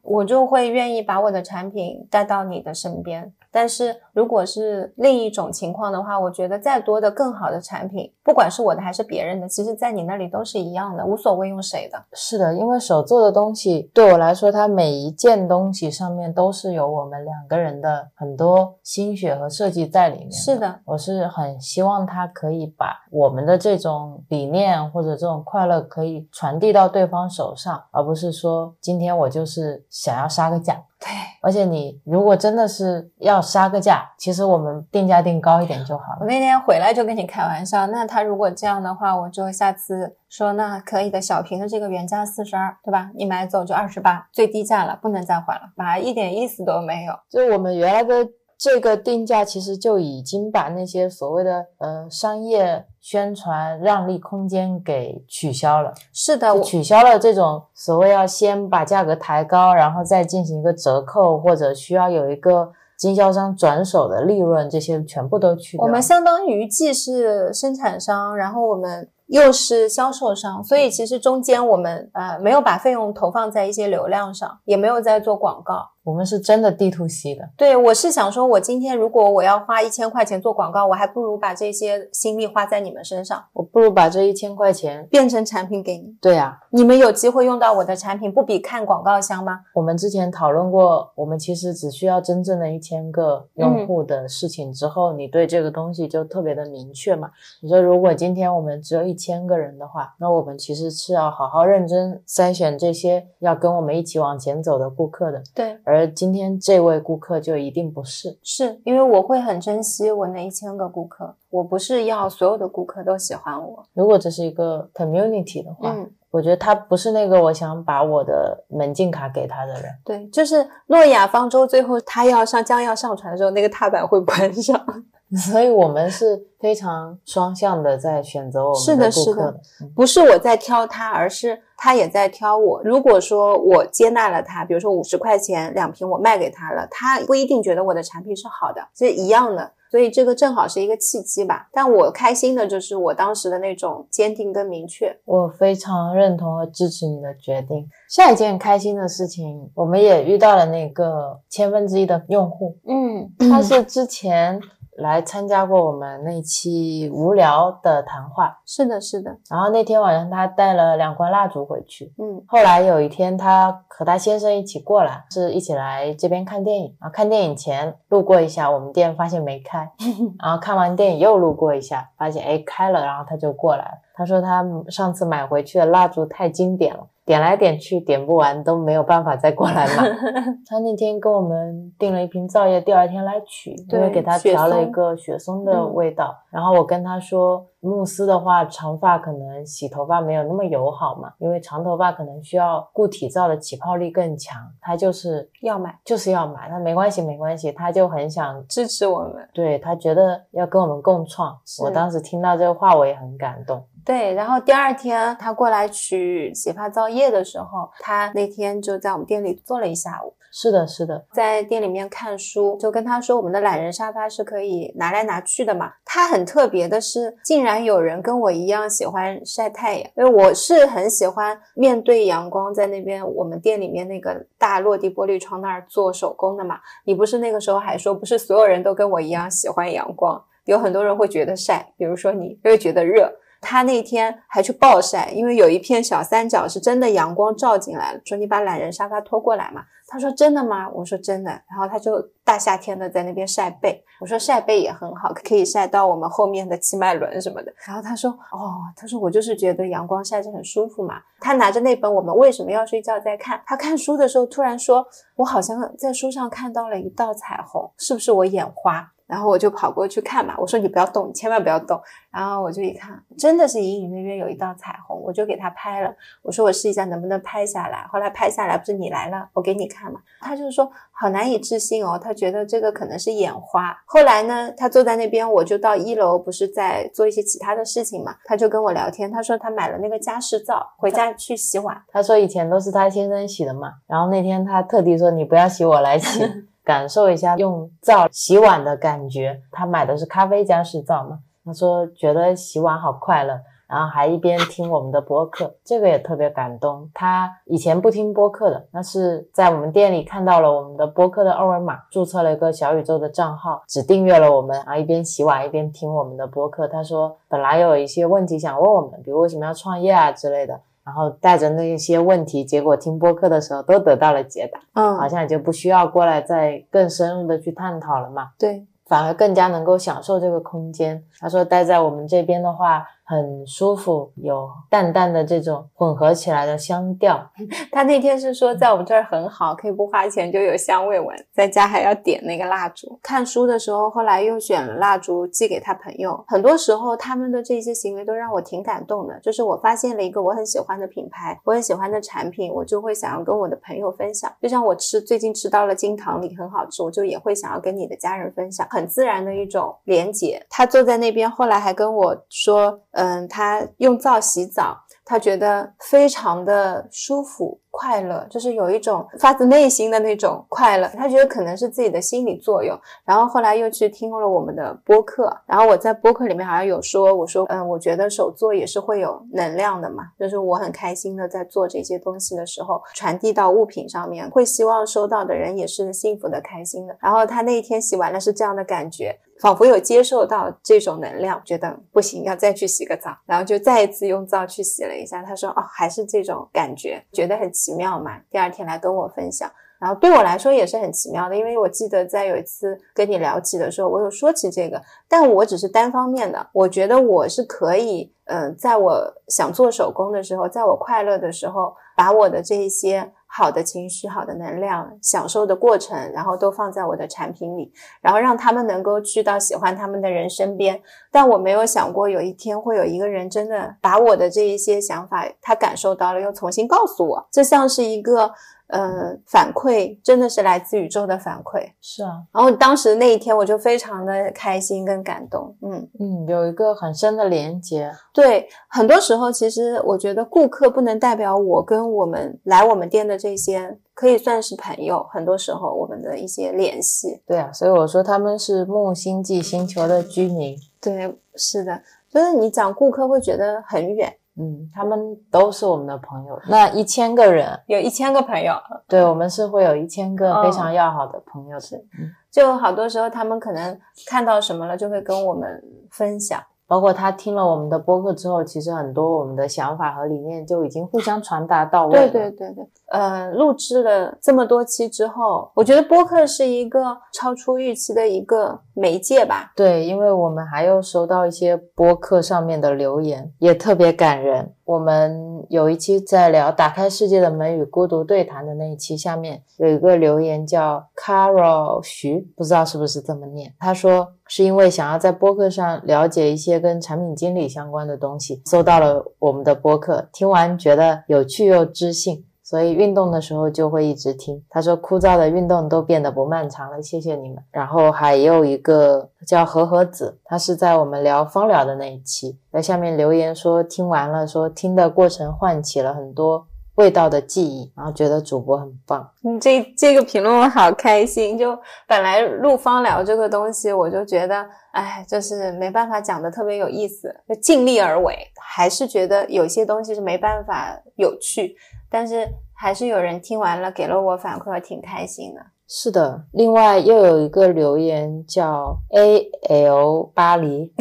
Speaker 1: 我就会愿意把我的产品带到你的身边。但是如果是另一种情况的话，我觉得再多的更好的产品，不管是我的还是别人的，其实在你那里都是一样的，无所谓用谁的。
Speaker 2: 是的，因为手做的东西对我来说，它每一件东西上面都是有我们两个人的很多心血和设计在里面。
Speaker 1: 是的，
Speaker 2: 我是很希望它可以把我们的这种理念或者这种快乐可以传递到对方手上，而不是说今天我就是想要杀个价。
Speaker 1: 对，
Speaker 2: 而且你如果真的是要杀个价，其实我们定价定高一点就好了。
Speaker 1: 我那天回来就跟你开玩笑，那他如果这样的话，我就下次说那可以的，小瓶的这个原价四十二，对吧？你买走就二十八，最低价了，不能再还了，把一点意思都没有。
Speaker 2: 就我们原来的这个定价，其实就已经把那些所谓的呃商业宣传让利空间给取消了。
Speaker 1: 是的，
Speaker 2: 取消了这种所谓要先把价格抬高，然后再进行一个折扣，或者需要有一个经销商转手的利润，这些全部都去掉。
Speaker 1: 我们相当于既是生产商，然后我们又是销售商，所以其实中间我们呃没有把费用投放在一些流量上，也没有在做广告。
Speaker 2: 我们是真的地 to C 的。
Speaker 1: 对，我是想说，我今天如果我要花一千块钱做广告，我还不如把这些心力花在你们身上，
Speaker 2: 我不如把这一千块钱，
Speaker 1: 变成产品给你。
Speaker 2: 对啊，
Speaker 1: 你们有机会用到我的产品，不比看广告香吗？
Speaker 2: 我们之前讨论过，我们其实只需要真正的一千个用户的事情之后，你对这个东西就特别的明确嘛。你说，如果今天我们只有一千个人的话，那我们其实是要好好认真筛选这些要跟我们一起往前走的顾客的。
Speaker 1: 对，
Speaker 2: 而今天这位顾客就一定不是。
Speaker 1: 是因为我会很珍惜我那一千个顾客，我不是要所有的顾客都喜欢我。
Speaker 2: 如果这是一个 community 的话，
Speaker 1: 嗯，
Speaker 2: 我觉得他不是那个我想把我的门禁卡给他的人。
Speaker 1: 对，就是诺亚方舟最后他要上将要上船的时候，那个踏板会关上。
Speaker 2: 所以我们是非常双向的在选择我们
Speaker 1: 是的是的不是我在挑他，而是他也在挑我。如果说我接纳了他，比如说五十块钱两瓶我卖给他了，他不一定觉得我的产品是好的，是一样的。所以这个正好是一个契机吧。但我开心的就是我当时的那种坚定跟明确。
Speaker 2: 我非常认同和支持你的决定。下一件开心的事情，我们也遇到了那个千分之一的用户，
Speaker 1: 嗯，
Speaker 2: 他是之前来参加过我们那期无聊的谈话，
Speaker 1: 是的，是的，
Speaker 2: 然后那天晚上他带了两罐蜡烛回去。
Speaker 1: 嗯
Speaker 2: 后来有一天，他和他先生一起过来，是一起来这边看电影。然后看电影前路过一下我们店，发现没开，然后看完电影又路过一下，发现哎开了，然后他就过来了。他说他上次买回去的蜡烛太经典了，点来点去点不完，都没有办法再过来买。他那天跟我们订了一瓶皂液，第二天来取，因为给他调了一个雪松的
Speaker 1: 嗯
Speaker 2: 味道。然后我跟他说，慕斯的话，长发可能洗头发没有那么友好嘛，因为长头发可能需要固体皂的起泡力更强。他就是
Speaker 1: 要买，
Speaker 2: 就是要买，他没关系没关系，他就很想。
Speaker 1: 支持我们。
Speaker 2: 对他觉得要跟我们共创，我当时听到这个话我也很感动。
Speaker 1: 对，然后第二天他过来取洗发皂液的时候，他那天就在我们店里坐了一下午，
Speaker 2: 是的，是的，
Speaker 1: 在店里面看书，就跟他说我们的懒人沙发是可以拿来拿去的嘛。他很特别的是，竟然有人跟我一样喜欢晒太阳，因为我是很喜欢面对阳光，在那边我们店里面那个大落地玻璃窗那儿做手工的嘛。你不是那个时候还说，不是所有人都跟我一样喜欢阳光，有很多人会觉得晒，比如说你会觉得热。他那天还去暴晒，因为有一片小三角是真的阳光照进来了，说你把懒人沙发拖过来嘛。他说真的吗？我说真的。然后他就大夏天的在那边晒背，我说晒背也很好，可以晒到我们后面的七脉轮什么的。然后他说哦，他说我就是觉得阳光晒着很舒服嘛。他拿着那本《我们为什么要睡觉》在看，他看书的时候突然说，我好像在书上看到了一道彩虹，是不是我眼花？然后我就跑过去看嘛，我说你不要动，你千万不要动。然后我就一看，真的是隐隐约约有一道彩虹，我就给他拍了。我说我试一下能不能拍下来。后来拍下来，不是你来了，我给你看嘛。他就是说好难以置信哦，他觉得这个可能是眼花。后来呢，他坐在那边，我就到一楼，不是在做一些其他的事情嘛。他就跟我聊天，他说他买了那个加湿皂，回家去洗碗。
Speaker 2: 他说以前都是他先生洗的嘛，然后那天他特地说你不要洗，我来洗，感受一下用皂洗碗的感觉。他买的是咖啡加湿皂嘛，他说觉得洗碗好快乐，然后还一边听我们的播客，这个也特别感动。他以前不听播客的，那是在我们店里看到了我们的播客的二维码，注册了一个小宇宙的账号，只订阅了我们，然后一边洗碗一边听我们的播客。他说本来有一些问题想问我们，比如为什么要创业啊之类的。然后带着那些问题，结果听播客的时候都得到了解答，
Speaker 1: 嗯
Speaker 2: 好像也就不需要过来再更深入的去探讨了嘛，
Speaker 1: 对，
Speaker 2: 反而更加能够享受这个空间。他说待在我们这边的话很舒服，有淡淡的这种混合起来的香调。
Speaker 1: 他那天是说在我们这儿很好，可以不花钱就有香味闻，在家还要点那个蜡烛。看书的时候，后来又选了蜡烛寄给他朋友。很多时候，他们的这些行为都让我挺感动的。就是我发现了一个我很喜欢的品牌，我很喜欢的产品，我就会想要跟我的朋友分享。就像我吃最近吃到了金堂里很好吃，我就也会想要跟你的家人分享，很自然的一种连结。他坐在那边，后来还跟我说，嗯，他用皂洗澡。他觉得非常的舒服，快乐，就是有一种发自内心的那种快乐。他觉得可能是自己的心理作用，然后后来又去听了我们的播客，然后我在播客里面好像有说，我说，嗯，我觉得手作也是会有能量的嘛，就是我很开心的在做这些东西的时候，传递到物品上面，会希望收到的人也是幸福的、开心的。然后他那一天洗完了是这样的感觉。仿佛有接受到这种能量，觉得不行，要再去洗个澡，然后就再一次用皂去洗了一下。他说：“哦，还是这种感觉，觉得很奇妙嘛。”第二天来跟我分享，然后对我来说也是很奇妙的，因为我记得在有一次跟你聊起的时候，我有说起这个，但我只是单方面的，我觉得我是可以，嗯，在我想做手工的时候，在我快乐的时候，把我的这一些。好的情绪、好的能量、享受的过程，然后都放在我的产品里，然后让他们能够去到喜欢他们的人身边。但我没有想过有一天会有一个人真的把我的这一些想法，他感受到了，又重新告诉我，这像是一个。呃，反馈真的是来自宇宙的反馈，
Speaker 2: 是啊。
Speaker 1: 然后当时那一天，我就非常的开心跟感动，嗯
Speaker 2: 嗯，有一个很深的连接。
Speaker 1: 对，很多时候其实我觉得顾客不能代表我跟我们来我们店的这些，可以算是朋友。很多时候我们的一些联系，
Speaker 2: 对啊，所以我说他们是木星际星球的居民。
Speaker 1: 对，是的，就是你讲顾客会觉得很远。
Speaker 2: 嗯，他们都是我们的朋友。那一千个人，
Speaker 1: 有一千个朋友，
Speaker 2: 对我们是会有一千个非常要好的朋友的。
Speaker 1: 就好多时候，他们可能看到什么了，就会跟我们分享。
Speaker 2: 包括他听了我们的播客之后，其实很多我们的想法和理念就已经互相传达到位
Speaker 1: 了。对对对对，呃，录制了这么多期之后，我觉得播客是一个超出预期的一个媒介吧。
Speaker 2: 对，因为我们还有收到一些播客上面的留言，也特别感人。我们有一期在聊打开世界的门与孤独对谈的那一期，下面有一个留言叫 Carol 徐，不知道是不是这么念。他说是因为想要在播客上了解一些跟产品经理相关的东西，搜到了我们的播客，听完觉得有趣又知性。所以运动的时候就会一直听。他说枯燥的运动都变得不漫长了，谢谢你们。然后还有一个叫和和子，他是在我们聊芳疗的那一期，在下面留言说听完了，说听的过程唤起了很多味道的记忆，然后觉得主播很棒。
Speaker 1: 嗯，这这个评论我好开心。就本来录芳疗这个东西，我就觉得，哎，就是没办法讲的特别有意思，就尽力而为，还是觉得有些东西是没办法有趣。但是还是有人听完了，给了我反馈，挺开心的。
Speaker 2: 是的，另外又有一个留言叫 A L 巴黎，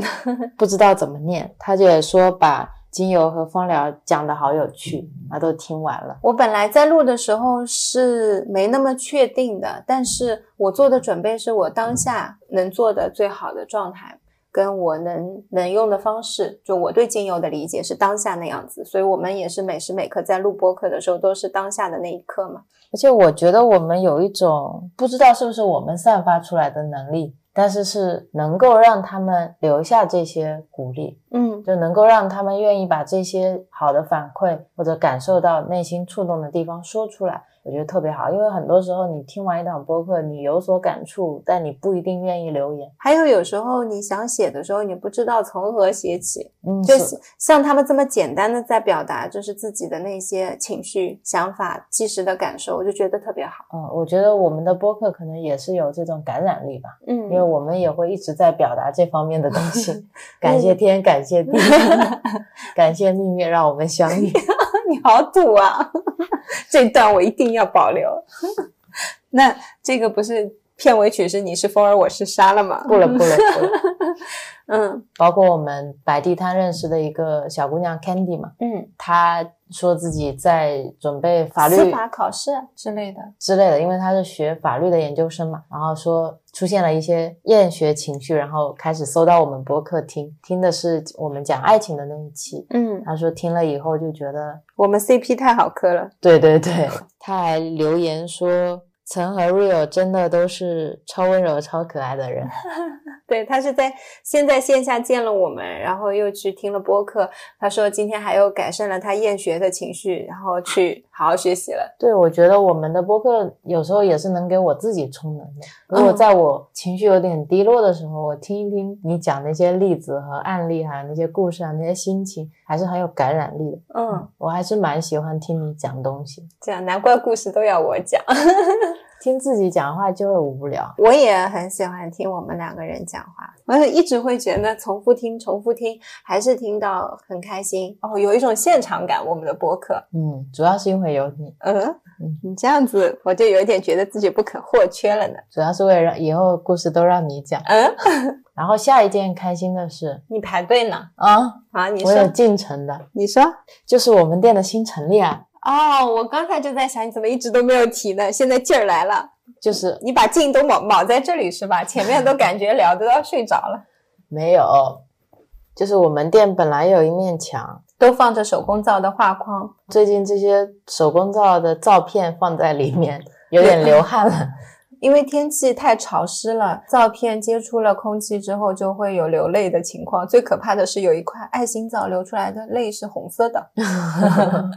Speaker 2: 不知道怎么念，他就也说把精油和芳疗讲的好有趣，啊都听完了。
Speaker 1: 我本来在录的时候是没那么确定的，但是我做的准备是我当下能做的最好的状态。跟我能能用的方式，就我对精油的理解是当下那样子，所以我们也是每时每刻在录播课的时候都是当下的那一刻嘛。
Speaker 2: 而且我觉得我们有一种不知道是不是我们散发出来的能力，但是是能够让他们留下这些鼓励，
Speaker 1: 嗯，
Speaker 2: 就能够让他们愿意把这些好的反馈或者感受到内心触动的地方说出来。我觉得特别好，因为很多时候你听完一档播客，你有所感触，但你不一定愿意留言。
Speaker 1: 还有有时候你想写的时候，你不知道从何写起。
Speaker 2: 嗯，
Speaker 1: 就是像他们这么简单的在表达，就是自己的那些情绪、想法、即时的感受，我就觉得特别好。
Speaker 2: 嗯，我觉得我们的播客可能也是有这种感染力吧。
Speaker 1: 嗯，
Speaker 2: 因为我们也会一直在表达这方面的东西。感谢天，感谢地，感谢命运让我们相遇。
Speaker 1: 你好土啊！这段我一定要保留。那这个不是片尾曲是你是风儿我是沙了吗？
Speaker 2: 不了不了不了。
Speaker 1: 嗯，
Speaker 2: 包括我们摆地摊认识的一个小姑娘 Candy 嘛，
Speaker 1: 嗯，
Speaker 2: 她说自己在准备法律
Speaker 1: 司法考试之类的
Speaker 2: 之类的，因为她是学法律的研究生嘛，然后说出现了一些厌学情绪，然后开始搜到我们博客听，听的是我们讲爱情的那一期，
Speaker 1: 嗯，
Speaker 2: 她说听了以后就觉得
Speaker 1: 我们 CP 太好磕了。
Speaker 2: 对对对，她还留言说。岑和 Rio 真的都是超温柔、超可爱的人。
Speaker 1: 对他是在先在线下见了我们，然后又去听了播客。他说今天还有改善了他厌学的情绪，然后去好好学习了。
Speaker 2: 对，我觉得我们的播客有时候也是能给我自己充能量。如果在我情绪有点低落的时候，我听一听你讲那些例子和案例，还有那些故事啊，那些心情，还是很有感染力的。
Speaker 1: 嗯，
Speaker 2: 我还是蛮喜欢听你讲东西，
Speaker 1: 这样难怪故事都要我讲。
Speaker 2: 听自己讲话就会无聊。
Speaker 1: 我也很喜欢听我们两个人讲话，我一直会觉得重复听、重复听，还是听到很开心哦，有一种现场感。我们的播客，
Speaker 2: 嗯，主要是因为有你，
Speaker 1: 嗯
Speaker 2: 嗯，
Speaker 1: 你这样子，我就有点觉得自己不可或缺了呢。
Speaker 2: 主要是为了让以后故事都让你讲。
Speaker 1: 嗯，
Speaker 2: 然后下一件开心的事
Speaker 1: 你排队呢？
Speaker 2: 啊，
Speaker 1: 啊，你
Speaker 2: 我有
Speaker 1: 说，
Speaker 2: 进城的，
Speaker 1: 你说。
Speaker 2: 就是我们店的新陈列啊，
Speaker 1: 哦，我刚才就在想，你怎么一直都没有提呢？现在劲儿来了，
Speaker 2: 就是
Speaker 1: 你把劲都卯卯在这里是吧？前面都 感觉聊得要睡着了，
Speaker 2: 没有，就是我们店本来有一面墙，
Speaker 1: 都放着手工皂的画框。
Speaker 2: 最近这些手工皂的照片放在里面，有点流汗了。
Speaker 1: 因为天气太潮湿了，皂片接触了空气之后就会有流泪的情况。最可怕的是有一块爱心皂流出来的泪是红色的。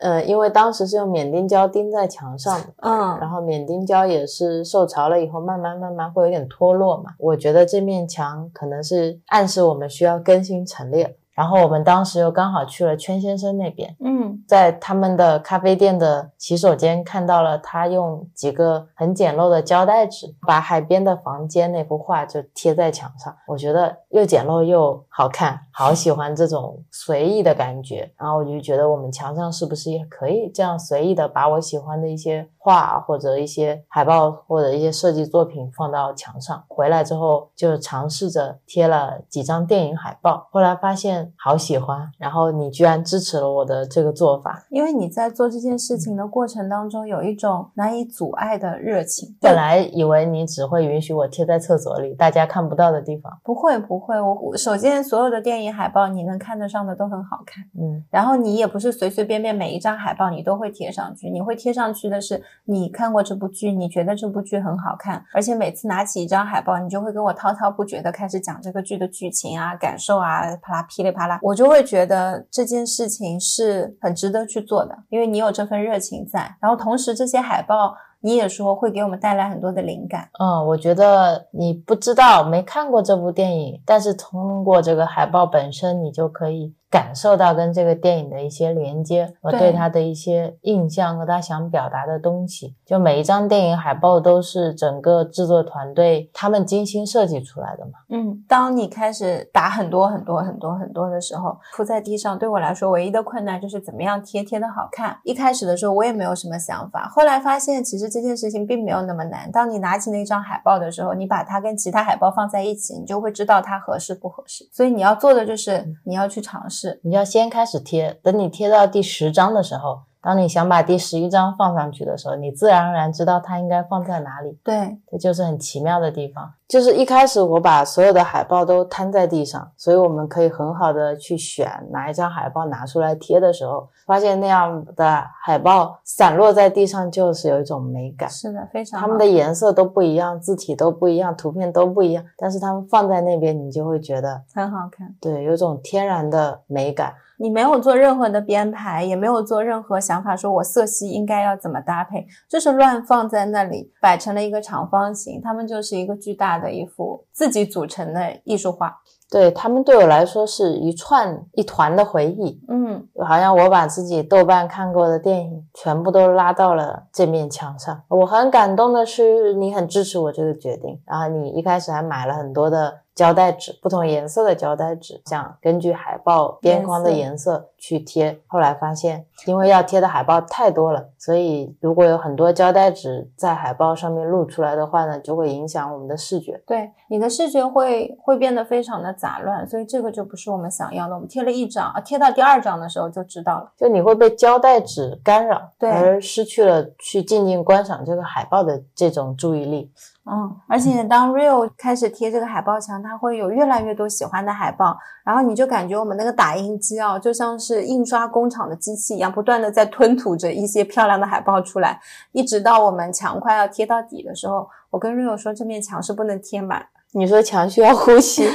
Speaker 2: 呃，因为当时是用免钉胶钉在墙上的，嗯然
Speaker 1: 嗯，
Speaker 2: 后免钉胶也是受潮了以后，慢慢慢慢会有点脱落嘛。我觉得这面墙可能是暗示我们需要更新陈列了。然后我们当时又刚好去了圈先生那边，
Speaker 1: 嗯，
Speaker 2: 在他们的咖啡店的洗手间看到了他用几个很简陋的胶带纸把海边的房间那幅画就贴在墙上，我觉得又简陋又好看，好喜欢这种随意的感觉。然后我就觉得我们墙上是不是也可以这样随意的把我喜欢的一些画或者一些海报或者一些设计作品放到墙上。回来之后就尝试着贴了几张电影海报，后来发现好喜欢，然后你居然支持了我的这个做法。
Speaker 1: 因为你在做这件事情的过程当中有一种难以阻碍的热情。
Speaker 2: 本来以为你只会允许我贴在厕所里，大家看不到的地方。
Speaker 1: 不会不会，我我首先所有的电影海报你能看得上的都很好看。
Speaker 2: 嗯，
Speaker 1: 然后你也不是随随便便每一张海报你都会贴上去，你会贴上去的是你看过这部剧，你觉得这部剧很好看，而且每次拿起一张海报，你就会跟我滔滔不绝的开始讲这个剧的剧情啊、感受啊，啪啦噼里啪啦，我就会觉得这件事情是很值得去做的，因为你有这份热情在，然后同时这些海报你也说会给我们带来很多的灵感，
Speaker 2: 嗯，我觉得你不知道没看过这部电影，但是通过这个海报本身，你就可以感受到跟这个电影的一些连接和
Speaker 1: 对
Speaker 2: 对它的一些印象和他想表达的东西。就每一张电影海报都是整个制作团队他们精心设计出来的嘛。
Speaker 1: 嗯，当你开始打很多很多很多很多的时候，铺在地上，对我来说唯一的困难就是怎么样贴贴的好看。一开始的时候我也没有什么想法，后来发现其实这件事情并没有那么难。当你拿起那张海报的时候，你把它跟其他海报放在一起，你就会知道它合适不合适。所以你要做的就是你要去尝试。
Speaker 2: 是你要先开始贴，等你贴到第十张的时候，当你想把第十一张放上去的时候，你自然而然知道它应该放在哪里。
Speaker 1: 对，
Speaker 2: 这就是很奇妙的地方。就是一开始我把所有的海报都摊在地上，所以我们可以很好的去选哪一张海报拿出来贴的时候，发现那样的海报散落在地上就是有一种美感。
Speaker 1: 是的，非常好。
Speaker 2: 它们的颜色都不一样，字体都不一样，图片都不一样，但是它们放在那边，你就会觉得
Speaker 1: 很好看。
Speaker 2: 对，有种天然的美感。
Speaker 1: 你没有做任何的编排，也没有做任何想法，说我色系应该要怎么搭配，就是乱放在那里，摆成了一个长方形，他们就是一个巨大的一幅自己组成的艺术画。
Speaker 2: 对他们对我来说是一串一团的回忆，
Speaker 1: 嗯，
Speaker 2: 就好像我把自己豆瓣看过的电影全部都拉到了这面墙上。我很感动的是，你很支持我这个决定，然后你一开始还买了很多的胶带纸，不同颜色的胶带纸，这样根据海报边框的颜色去贴。后来发现，因为要贴的海报太多了，所以如果有很多胶带纸在海报上面露出来的话呢，就会影响我们的视觉。
Speaker 1: 对，你的视觉会会变得非常的杂乱，所以这个就不是我们想要的。我们贴了一张啊，贴到第二张的时候就知道了。
Speaker 2: 就你会被胶带纸干扰，
Speaker 1: 对
Speaker 2: 而失去了去静静观赏这个海报的这种注意力。
Speaker 1: 嗯，而且当 Real 开始贴这个海报墙，它会有越来越多喜欢的海报，然后你就感觉我们那个打印机啊，就像是印刷工厂的机器一样，不断的在吞吐着一些漂亮的海报出来，一直到我们墙快要贴到底的时候，我跟 Real 说这面墙是不能贴满。
Speaker 2: 你说墙需要呼吸，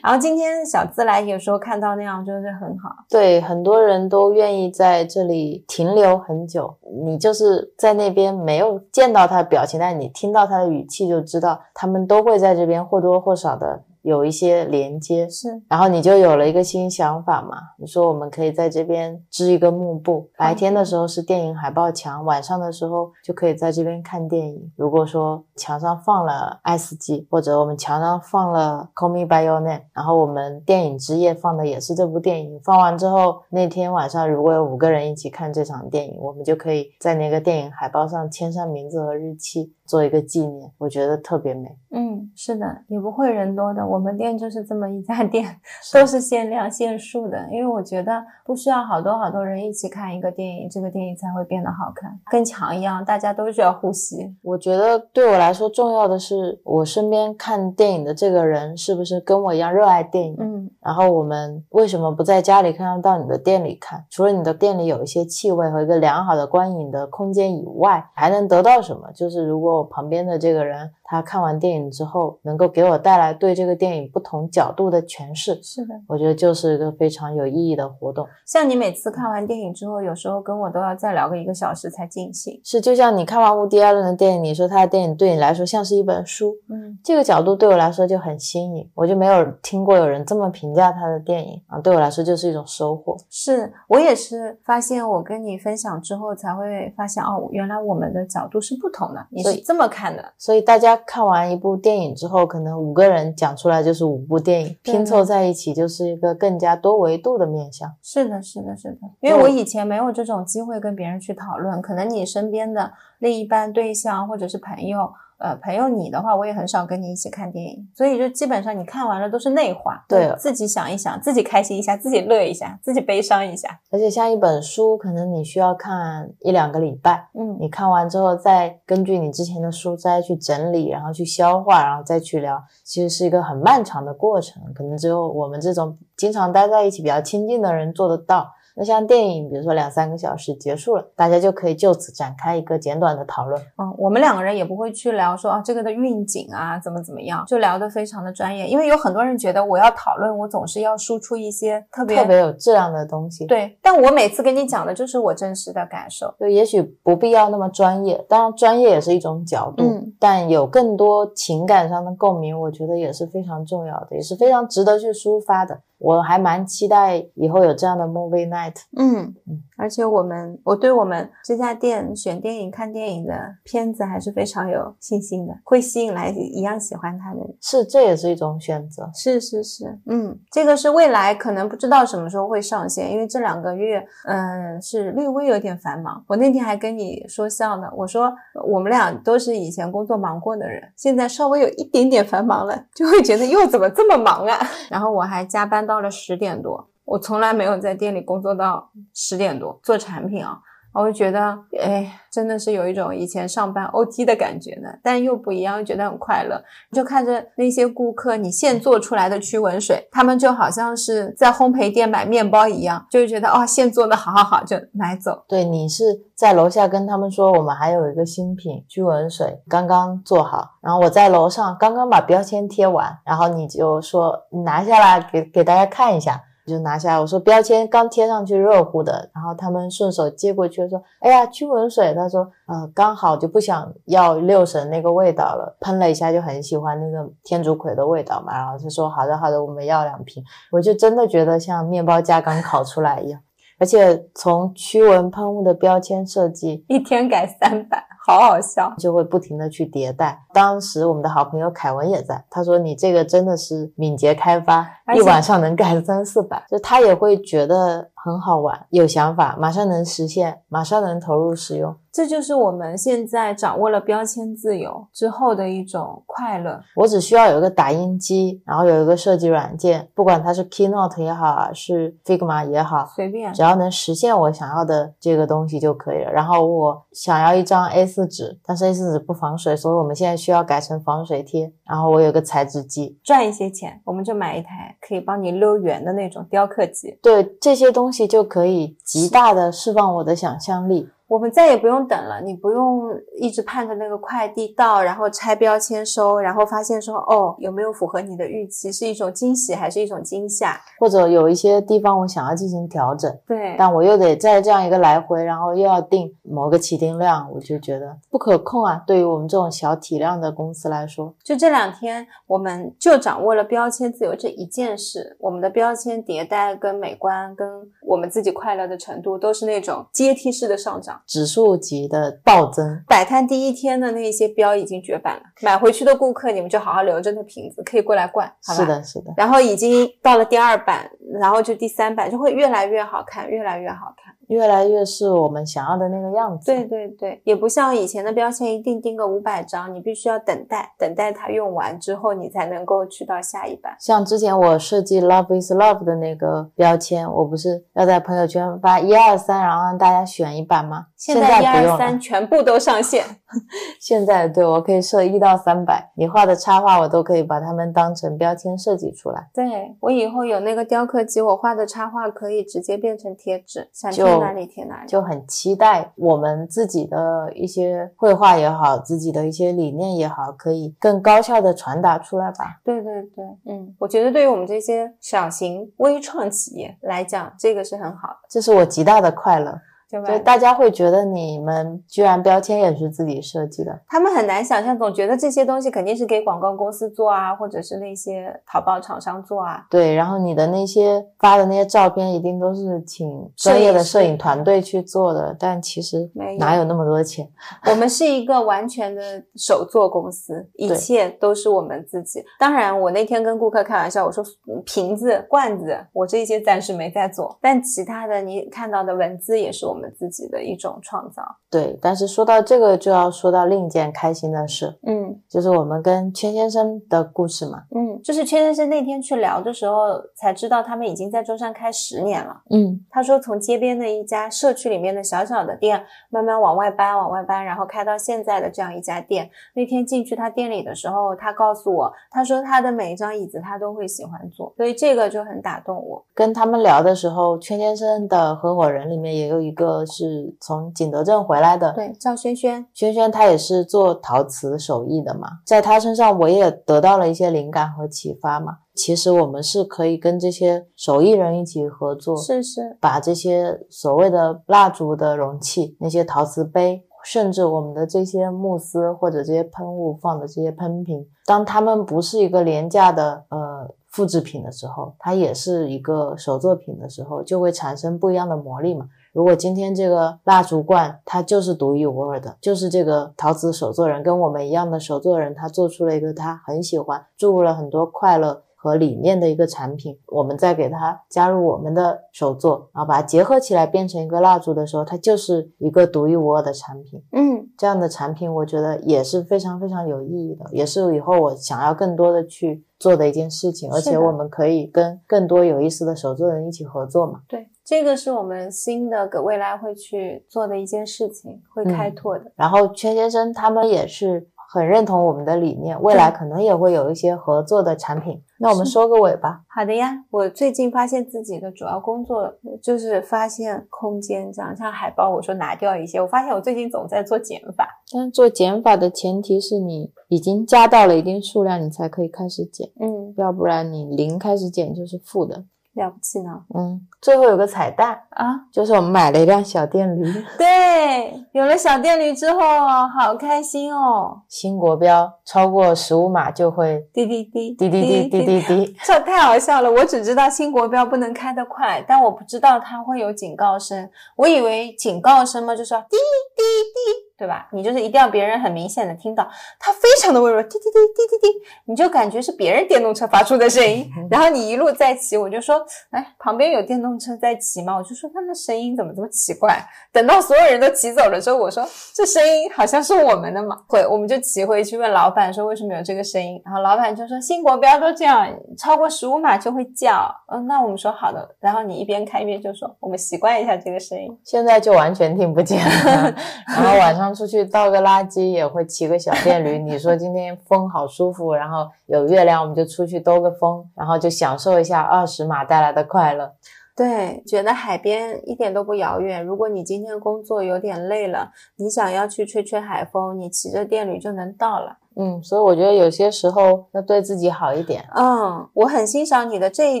Speaker 1: 然后今天小资来有时候看到那样就是很好，
Speaker 2: 对，很多人都愿意在这里停留很久。你就是在那边没有见到他的表情，但你听到他的语气就知道，他们都会在这边或多或少的。有一些连接
Speaker 1: 是，
Speaker 2: 然后你就有了一个新想法嘛？你说我们可以在这边织一个幕布，白天的时候是电影海报墙，晚上的时候就可以在这边看电影。如果说墙上放了《爱死机》，或者我们墙上放了《Call Me By Your Name》，然后我们电影之夜放的也是这部电影，放完之后那天晚上如果有五个人一起看这场电影，我们就可以在那个电影海报上签上名字和日期。做一个纪念，我觉得特别美。
Speaker 1: 嗯，是的，也不会人多的。我们店就是这么一家店，都是限量限数的。因为我觉得不需要好多好多人一起看一个电影，这个电影才会变得好看。跟墙一样，大家都需要呼吸。
Speaker 2: 我觉得对我来说重要的是，我身边看电影的这个人是不是跟我一样热爱电影？
Speaker 1: 嗯，
Speaker 2: 然后我们为什么不在家里看，到你的店里看？除了你的店里有一些气味和一个良好的观影的空间以外，还能得到什么？就是如果。我旁边的这个人。他看完电影之后，能够给我带来对这个电影不同角度的诠释，
Speaker 1: 是的，
Speaker 2: 我觉得就是一个非常有意义的活动。
Speaker 1: 像你每次看完电影之后，有时候跟我都要再聊个一个小时才尽兴。
Speaker 2: 是，就像你看完伍迪·艾伦的电影，你说他的电影对你来说像是一本书，
Speaker 1: 嗯，
Speaker 2: 这个角度对我来说就很新颖，我就没有听过有人这么评价他的电影啊，对我来说就是一种收获。
Speaker 1: 是我也是发现，我跟你分享之后才会发现，哦，原来我们的角度是不同的，你是这么看的，
Speaker 2: 所以大家。看完一部电影之后，可能五个人讲出来就是五部电影，拼凑在一起就是一个更加多维度的面相。
Speaker 1: 是的，是的，是的。因为我以前没有这种机会跟别人去讨论，可能你身边的另一半对象或者是朋友。呃，朋友，你的话我也很少跟你一起看电影，所以就基本上你看完了都是内化，
Speaker 2: 对，
Speaker 1: 自己想一想，自己开心一下，自己乐一下，自己悲伤一下。
Speaker 2: 而且像一本书，可能你需要看一两个礼拜，
Speaker 1: 嗯，
Speaker 2: 你看完之后再根据你之前的书再去整理，然后去消化，然后再去聊，其实是一个很漫长的过程，可能只有我们这种经常待在一起比较亲近的人做得到。那像电影，比如说两三个小时结束了，大家就可以就此展开一个简短的讨论。
Speaker 1: 嗯，我们两个人也不会去聊说啊这个的运景啊怎么怎么样，就聊得非常的专业。因为有很多人觉得我要讨论，我总是要输出一些特别
Speaker 2: 特别有质量的东西。
Speaker 1: 对，但我每次跟你讲的就是我真实的感受，
Speaker 2: 就也许不必要那么专业，当然专业也是一种角度，
Speaker 1: 嗯，
Speaker 2: 但有更多情感上的共鸣，我觉得也是非常重要的，也是非常值得去抒发的。我还蛮期待以后有这样的 movie night。
Speaker 1: 嗯嗯，而且我们我对我们这家店选电影看电影的片子还是非常有信心的，会吸引来一样喜欢它的人。
Speaker 2: 是，这也是一种选择。
Speaker 1: 是是是，嗯，这个是未来可能不知道什么时候会上线，因为这两个月，嗯，是略微有点繁忙。我那天还跟你说笑呢，我说我们俩都是以前工作忙过的人，现在稍微有一点点繁忙了，就会觉得又怎么这么忙啊？然后我还加班。到了十点多，我从来没有在店里工作到十点多做产品啊，我就觉得，哎。真的是有一种以前上班 OT 的感觉呢，但又不一样，又觉得很快乐。就看着那些顾客，你现做出来的驱蚊水，他们就好像是在烘焙店买面包一样，就觉得哦，现做的好好好，就买走。
Speaker 2: 对你是在楼下跟他们说，我们还有一个新品驱蚊水刚刚做好，然后我在楼上刚刚把标签贴完，然后你就说你拿下来给给大家看一下。就拿下来，我说标签刚贴上去热乎的，然后他们顺手接过去说：“哎呀，驱蚊水。”他说：“呃，刚好就不想要六神那个味道了，喷了一下就很喜欢那个天竺葵的味道嘛。”然后就说：“好的，好的，我们要两瓶。”我就真的觉得像面包架刚烤出来一样，而且从驱蚊喷雾的标签设计，
Speaker 1: 一天改三百。好好笑，
Speaker 2: 就会不停的去迭代。当时我们的好朋友凯文也在，他说你这个真的是敏捷开发，一晚上能干三四百，就他也会觉得很好玩，有想法，马上能实现，马上能投入使用。
Speaker 1: 这就是我们现在掌握了标签自由之后的一种快乐。
Speaker 2: 我只需要有一个打印机，然后有一个设计软件，不管它是 Keynote 也好，啊，是 Figma 也好，
Speaker 1: 随便
Speaker 2: 只要能实现我想要的这个东西就可以了。然后我想要一张 A4 纸，但是 A4 纸不防水，所以我们现在需要改成防水贴。然后我有个裁纸机，
Speaker 1: 赚一些钱，我们就买一台可以帮你溜圆的那种雕刻机。
Speaker 2: 对这些东西就可以极大的释放我的想象力。
Speaker 1: 我们再也不用等了，你不用一直盼着那个快递到，然后拆标签收，然后发现说哦有没有符合你的预期，是一种惊喜还是一种惊吓？
Speaker 2: 或者有一些地方我想要进行调整，
Speaker 1: 对，
Speaker 2: 但我又得在这样一个来回，然后又要定某个起订量，我就觉得不可控啊。对于我们这种小体量的公司来说，
Speaker 1: 就这两天我们就掌握了标签自由这一件事，我们的标签迭代跟美观跟我们自己快乐的程度都是那种阶梯式的上涨。
Speaker 2: 指数级的暴增。
Speaker 1: 摆摊第一天的那些标已经绝版了，买回去的顾客你们就好好留着那瓶子，可以过来灌，好吧？
Speaker 2: 是。的，是的，
Speaker 1: 然后已经到了第二版，然后就第三版就会越来越好看，越来越好看。
Speaker 2: 越来越是我们想要的那个样子。
Speaker 1: 对对对，也不像以前的标签一定定个五百张，你必须要等待，等待它用完之后，你才能够去到下一版。
Speaker 2: 像之前我设计 “Love is Love” 的那个标签，我不是要在朋友圈发一二三，然后让大家选一版吗？
Speaker 1: 现
Speaker 2: 在
Speaker 1: 一二三。全部都上线。
Speaker 2: 现在对我可以设一到三百，你画的插画我都可以把它们当成标签设计出来。
Speaker 1: 对我以后有那个雕刻机，我画的插画可以直接变成贴纸，想贴
Speaker 2: 就
Speaker 1: 哪里贴哪里。
Speaker 2: 就很期待我们自己的一些绘画也好，自己的一些理念也好，可以更高效的传达出来吧。
Speaker 1: 对对对，嗯，我觉得对于我们这些小型微创企业来讲，这个是很好的，
Speaker 2: 这是我极大的快乐，
Speaker 1: 对吧？
Speaker 2: 就大家会觉得你们居然标签也是自己设计的，
Speaker 1: 他们很难想象，总觉得这些东西肯定是给广告公司做啊，或者是那些淘宝厂商做啊。
Speaker 2: 对，然后你的那些发的那些照片一定都是请专业的摄影团队去做的，但其实
Speaker 1: 没有
Speaker 2: 哪有那么多钱？
Speaker 1: 我们是一个完全的手作公司，一切都是我们自己。当然，我那天跟顾客开玩笑，我说嗯瓶子、罐子，我这些暂时没在做，但其他的你看到的文字也是我们自己的一种创造。
Speaker 2: 对，但是说到这个，就要说到另一件开心的事，
Speaker 1: 嗯
Speaker 2: 就是我们跟圈先生的故事嘛。
Speaker 1: 嗯，就是圈先生那天去聊的时候，才知道他们已经在舟山开十年了。
Speaker 2: 嗯，
Speaker 1: 他说，从街边的一家社区里面的小小的店，慢慢往外搬，往外搬，然后开到现在的这样一家店。那天进去他店里的时候，他告诉我，他说他的每一张椅子他都会喜欢坐，所以这个就很打动我。
Speaker 2: 跟他们聊的时候，圈先生的合伙人里面也有一个是从景德镇回来的，
Speaker 1: 对，赵轩轩，
Speaker 2: 轩轩他也是做陶瓷手艺的嘛，在他身上我也得到了一些灵感和启发嘛。其实我们是可以跟这些手艺人一起合作，
Speaker 1: 是是，
Speaker 2: 把这些所谓的蜡烛的容器、那些陶瓷杯，甚至我们的这些慕斯或者这些喷雾放的这些喷瓶，当它们不是一个廉价的呃复制品的时候，它也是一个手作品的时候，就会产生不一样的魔力嘛。如果今天这个蜡烛罐它就是独一无二的，就是这个陶瓷手作人跟我们一样的手作人，他做出了一个他很喜欢、注入了很多快乐和理念的一个产品，我们再给它加入我们的手作，然后把它结合起来变成一个蜡烛的时候，它就是一个独一无二的产品。
Speaker 1: 嗯，
Speaker 2: 这样的产品，我觉得也是非常非常有意义的，也是以后我想要更多的去做的一件事情，而且我们可以跟更多有意思的手作人一起合作嘛。
Speaker 1: 对，这个是我们新的给未来会去做的一件事情，会开拓的。
Speaker 2: 然后圈先生他们也是很认同我们的理念，未来可能也会有一些合作的产品。那我们收个尾吧。
Speaker 1: 好的呀，我最近发现自己的主要工作就是发现空间，这样像海报，我说拿掉一些，我发现我最近总在做减法。
Speaker 2: 但是做减法的前提是你已经加到了一定数量，你才可以开始减，
Speaker 1: 嗯，
Speaker 2: 要不然你零开始减就是负的。
Speaker 1: 了不起呢
Speaker 2: 嗯，最后有个彩蛋，
Speaker 1: 啊！
Speaker 2: 就是我们买了一辆小电驴，
Speaker 1: 对，有了小电驴之后，好开心哦！
Speaker 2: 新国标超过十五码就会
Speaker 1: 滴滴滴
Speaker 2: 滴滴滴滴滴滴。
Speaker 1: 这太好笑了！我只知道新国标不能开得快，但我不知道它会有警告声。我以为警告声嘛，就是要滴滴滴对吧？你就是一定要别人很明显的听到，它非常的微弱，滴滴滴滴滴滴，你就感觉是别人电动车发出的声音。然后你一路在骑，我就说，哎，旁边有电动车在骑吗？我就说它的声音怎么这么奇怪？等到所有人都骑走了之后，我说这声音好像是我们的嘛。会，我们就骑回去问老板说为什么有这个声音，然后老板就说新国标都这样，超过十五码就会叫。嗯，那我们说好的，然后你一边开一边就说我们习惯一下这个声音。
Speaker 2: 现在就完全听不见了。然后晚上出去倒个垃圾也会骑个小电驴。你说今天风好舒服，然后有月亮，我们就出去兜个风，然后就享受一下二十码带来的快乐。
Speaker 1: 对，觉得海边一点都不遥远。如果你今天工作有点累了，你想要去吹吹海风，你骑着电驴就能到了。
Speaker 2: 嗯，所以我觉得有些时候要对自己好一点。
Speaker 1: 嗯，我很欣赏你的这一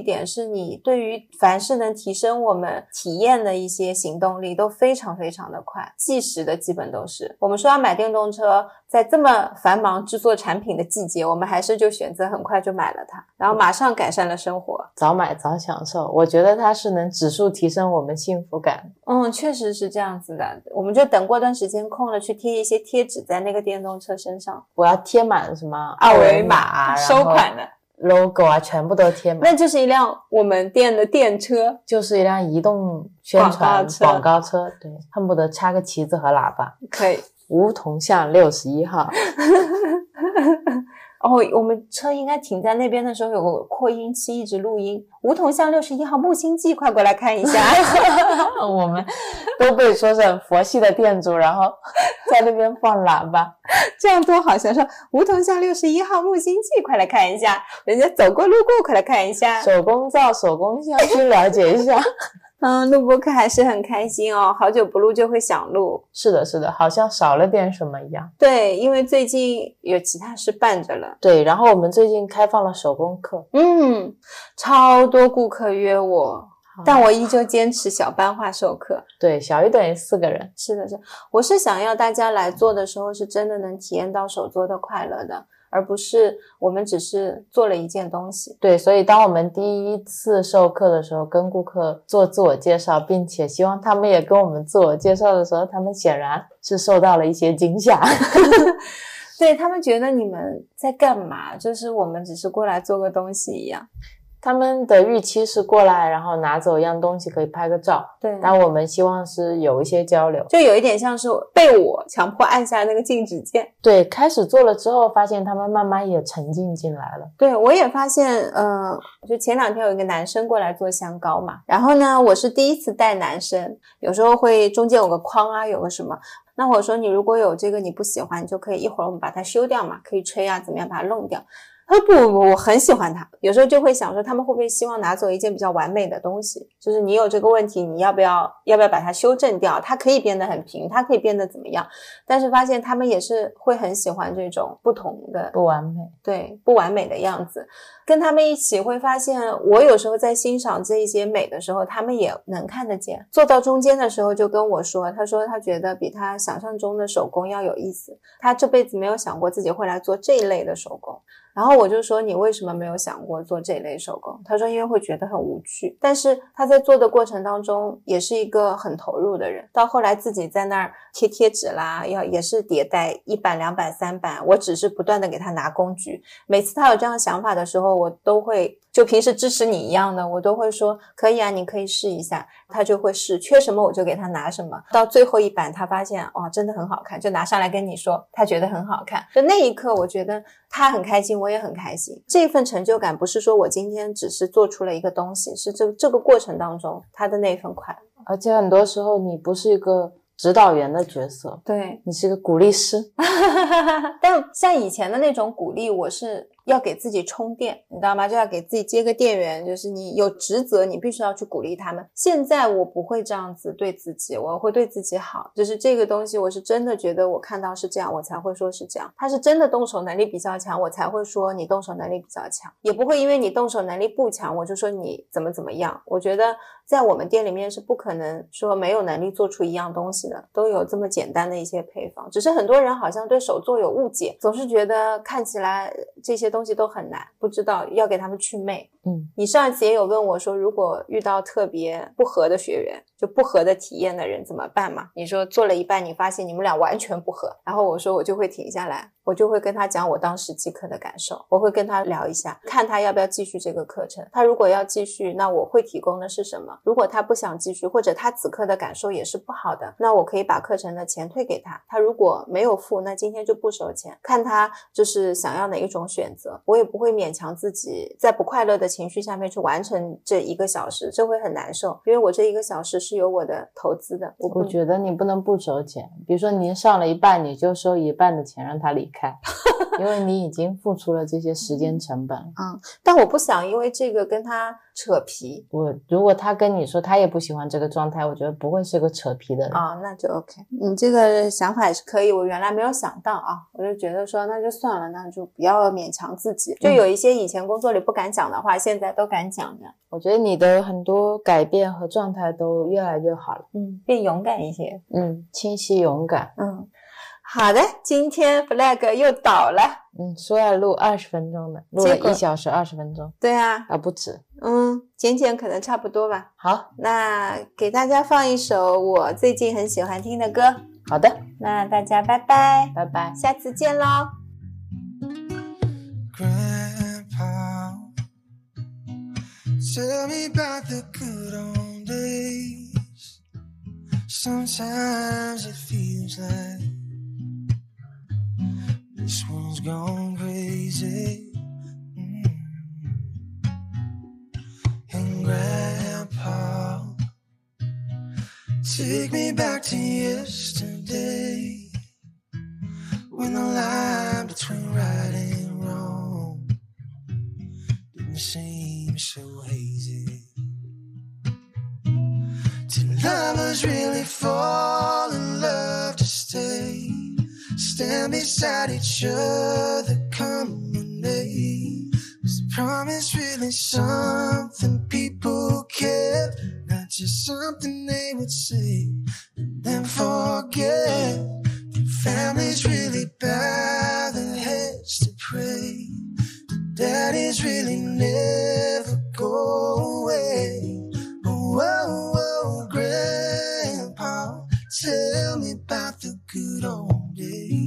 Speaker 1: 点，是你对于凡是能提升我们体验的一些行动力都非常非常的快，计时的基本都是。我们说要买电动车，在这么繁忙制作产品的季节，我们还是就选择很快就买了它，然后马上改善了生活。
Speaker 2: 早买早享受，我觉得它是能指数提升我们幸福感。
Speaker 1: 嗯，确实是这样子的。我们就等过段时间空了，去贴一些贴纸在那个电动车身上。
Speaker 2: 我要贴满什么
Speaker 1: 二维
Speaker 2: 码、然后
Speaker 1: 收款的
Speaker 2: ，logo 啊，全部都贴满。
Speaker 1: 那就是一辆我们店的电车。
Speaker 2: 就是一辆移动宣传
Speaker 1: 广告车，
Speaker 2: 对，恨不得插个旗子和喇叭。
Speaker 1: 可以。
Speaker 2: 梧桐巷六十一号，
Speaker 1: 哦，我们车应该停在那边的时候，有个扩音器一直录音。梧桐巷六十一号木星记，快过来看一下。
Speaker 2: 我们都被说成佛系的店主，然后在那边放喇叭。
Speaker 1: 这样多好想！说梧桐巷六十一号木星记，快来看一下。人家走过路过，快来看一下。
Speaker 2: 手工皂、手工香薰，了解一下。
Speaker 1: 嗯，录播课还是很开心哦，好久不录就会想录。
Speaker 2: 是的，是的，好像少了点什么一样。
Speaker 1: 对，因为最近有其他事办着了。
Speaker 2: 对，然后我们最近开放了手工课，
Speaker 1: 嗯，超多顾客约我，但我依旧坚持小班化授课。
Speaker 2: 对，小于等于四个人。
Speaker 1: 是的，是，我是想要大家来做的时候，是真的能体验到手作的快乐的，而不是我们只是做了一件东西。
Speaker 2: 对，所以当我们第一次授课的时候，跟顾客做自我介绍，并且希望他们也跟我们自我介绍的时候，他们显然是受到了一些惊吓。
Speaker 1: 对他们觉得你们在干嘛？就是我们只是过来做个东西一样。
Speaker 2: 他们的预期是过来，然后拿走一样东西可以拍个照，
Speaker 1: 对，
Speaker 2: 但我们希望是有一些交流。
Speaker 1: 就有一点像是被我强迫按下那个禁止键。
Speaker 2: 对，开始做了之后，发现他们慢慢也沉浸进来了。
Speaker 1: 对我也发现，呃，就前两天有一个男生过来做香膏嘛，然后呢，我是第一次带男生，有时候会中间有个框啊，有个什么。那我说你如果有这个你不喜欢，你就可以一会儿我们把它修掉嘛，可以吹啊，怎么样把它弄掉。他说不不不，我很喜欢他。有时候就会想说，他们会不会希望拿走一件比较完美的东西？就是你有这个问题，你要不要要不要把它修正掉？它可以变得很平，它可以变得怎么样？但是发现他们也是会很喜欢这种不同的
Speaker 2: 不完美，
Speaker 1: 对不完美的样子。跟他们一起会发现，我有时候在欣赏这一些美的时候，他们也能看得见。坐到中间的时候，就跟我说，他说他觉得比他想象中的手工要有意思。他这辈子没有想过自己会来做这一类的手工。然后我就说你为什么没有想过做这类手工？他说因为会觉得很无趣。但是他在做的过程当中也是一个很投入的人。到后来自己在那儿贴贴纸啦，要也是迭代一版、两版、三版。我只是不断的给他拿工具。每次他有这样想法的时候，我都会就平时支持你一样的，我都会说可以啊，你可以试一下。他就会试，缺什么我就给他拿什么。到最后一版，他发现哇，真的很好看，就拿上来跟你说，他觉得很好看。就那一刻，我觉得他很开心，我也很开心。这份成就感不是说我今天只是做出了一个东西，是这这个过程当中他的那份快乐。
Speaker 2: 而且很多时候你不是一个指导员的角色，
Speaker 1: 对，
Speaker 2: 你是一个鼓励师。
Speaker 1: 但像以前的那种鼓励，我是要给自己充电，你知道吗？就要给自己接个电源，就是你有职责，你必须要去鼓励他们。现在我不会这样子对自己，我会对自己好。就是这个东西，我是真的觉得我看到是这样，我才会说是这样。他是真的动手能力比较强，我才会说你动手能力比较强，也不会因为你动手能力不强，我就说你怎么怎么样。我觉得在我们店里面是不可能说没有能力做出一样东西的，都有这么简单的一些配方。只是很多人好像对手作有误解，总是觉得看起来这些东西都很难，不知道要给他们去魅。
Speaker 2: 嗯，
Speaker 1: 你上一次也有问我说，如果遇到特别不合的学员，就不合的体验的人怎么办嘛？你说做了一半，你发现你们俩完全不合，然后我说我就会停下来，我就会跟他讲我当时即刻的感受，我会跟他聊一下，看他要不要继续这个课程。他如果要继续，那我会提供的是什么？如果他不想继续，或者他此刻的感受也是不好的，那我可以把课程的钱退给他。他如果没有付，那今天就不收钱，看他就是想要哪一种选择，我也不会勉强自己在不快乐的情绪下面去完成这一个小时，这会很难受，因为我这一个小时是有我的投资的，我
Speaker 2: 我觉得你不能不收钱，比如说您上了一半，你就收一半的钱让他离开，因为你已经付出了这些时间成本。
Speaker 1: 嗯，但我不想因为这个跟他扯皮
Speaker 2: 我如果他跟你说他也不喜欢这个状态，我觉得不会是个扯皮的人。
Speaker 1: 啊、那就 OK。你这个想法也是可以，我原来没有想到啊，我就觉得说那就算了，那就不要勉强自己。就有一些以前工作里不敢讲的话，现在都敢讲的，
Speaker 2: 我觉得你的很多改变和状态都越来越好了。
Speaker 1: 嗯，变勇敢一些，
Speaker 2: 嗯，清晰勇敢。
Speaker 1: 嗯。好的，今天 flag 又倒了，
Speaker 2: 嗯，说要录二十分钟的，录了一小时二十分钟
Speaker 1: 对啊，
Speaker 2: 啊，不止。
Speaker 1: 嗯，剪剪可能差不多吧。
Speaker 2: 好，
Speaker 1: 那给大家放一首我最近很喜欢听的歌，
Speaker 2: 好的，
Speaker 1: 那大家拜拜，
Speaker 2: 拜拜。
Speaker 1: 下次见喽。
Speaker 3: Grandpa, tell me about the good old days. Sometimes it feels like this one's gone crazy. Mm. And Grandpa, take me back to yesterday when the line between right and wrong didn't seem so hazy. Did lovers really fall in love to stay? Stand beside each other, come they was the promise really something people kept, not just something they would say and then forget. Families really bow their heads to pray? Daddies really never go away? Oh, oh, oh, grandpa, tell me about the good old days.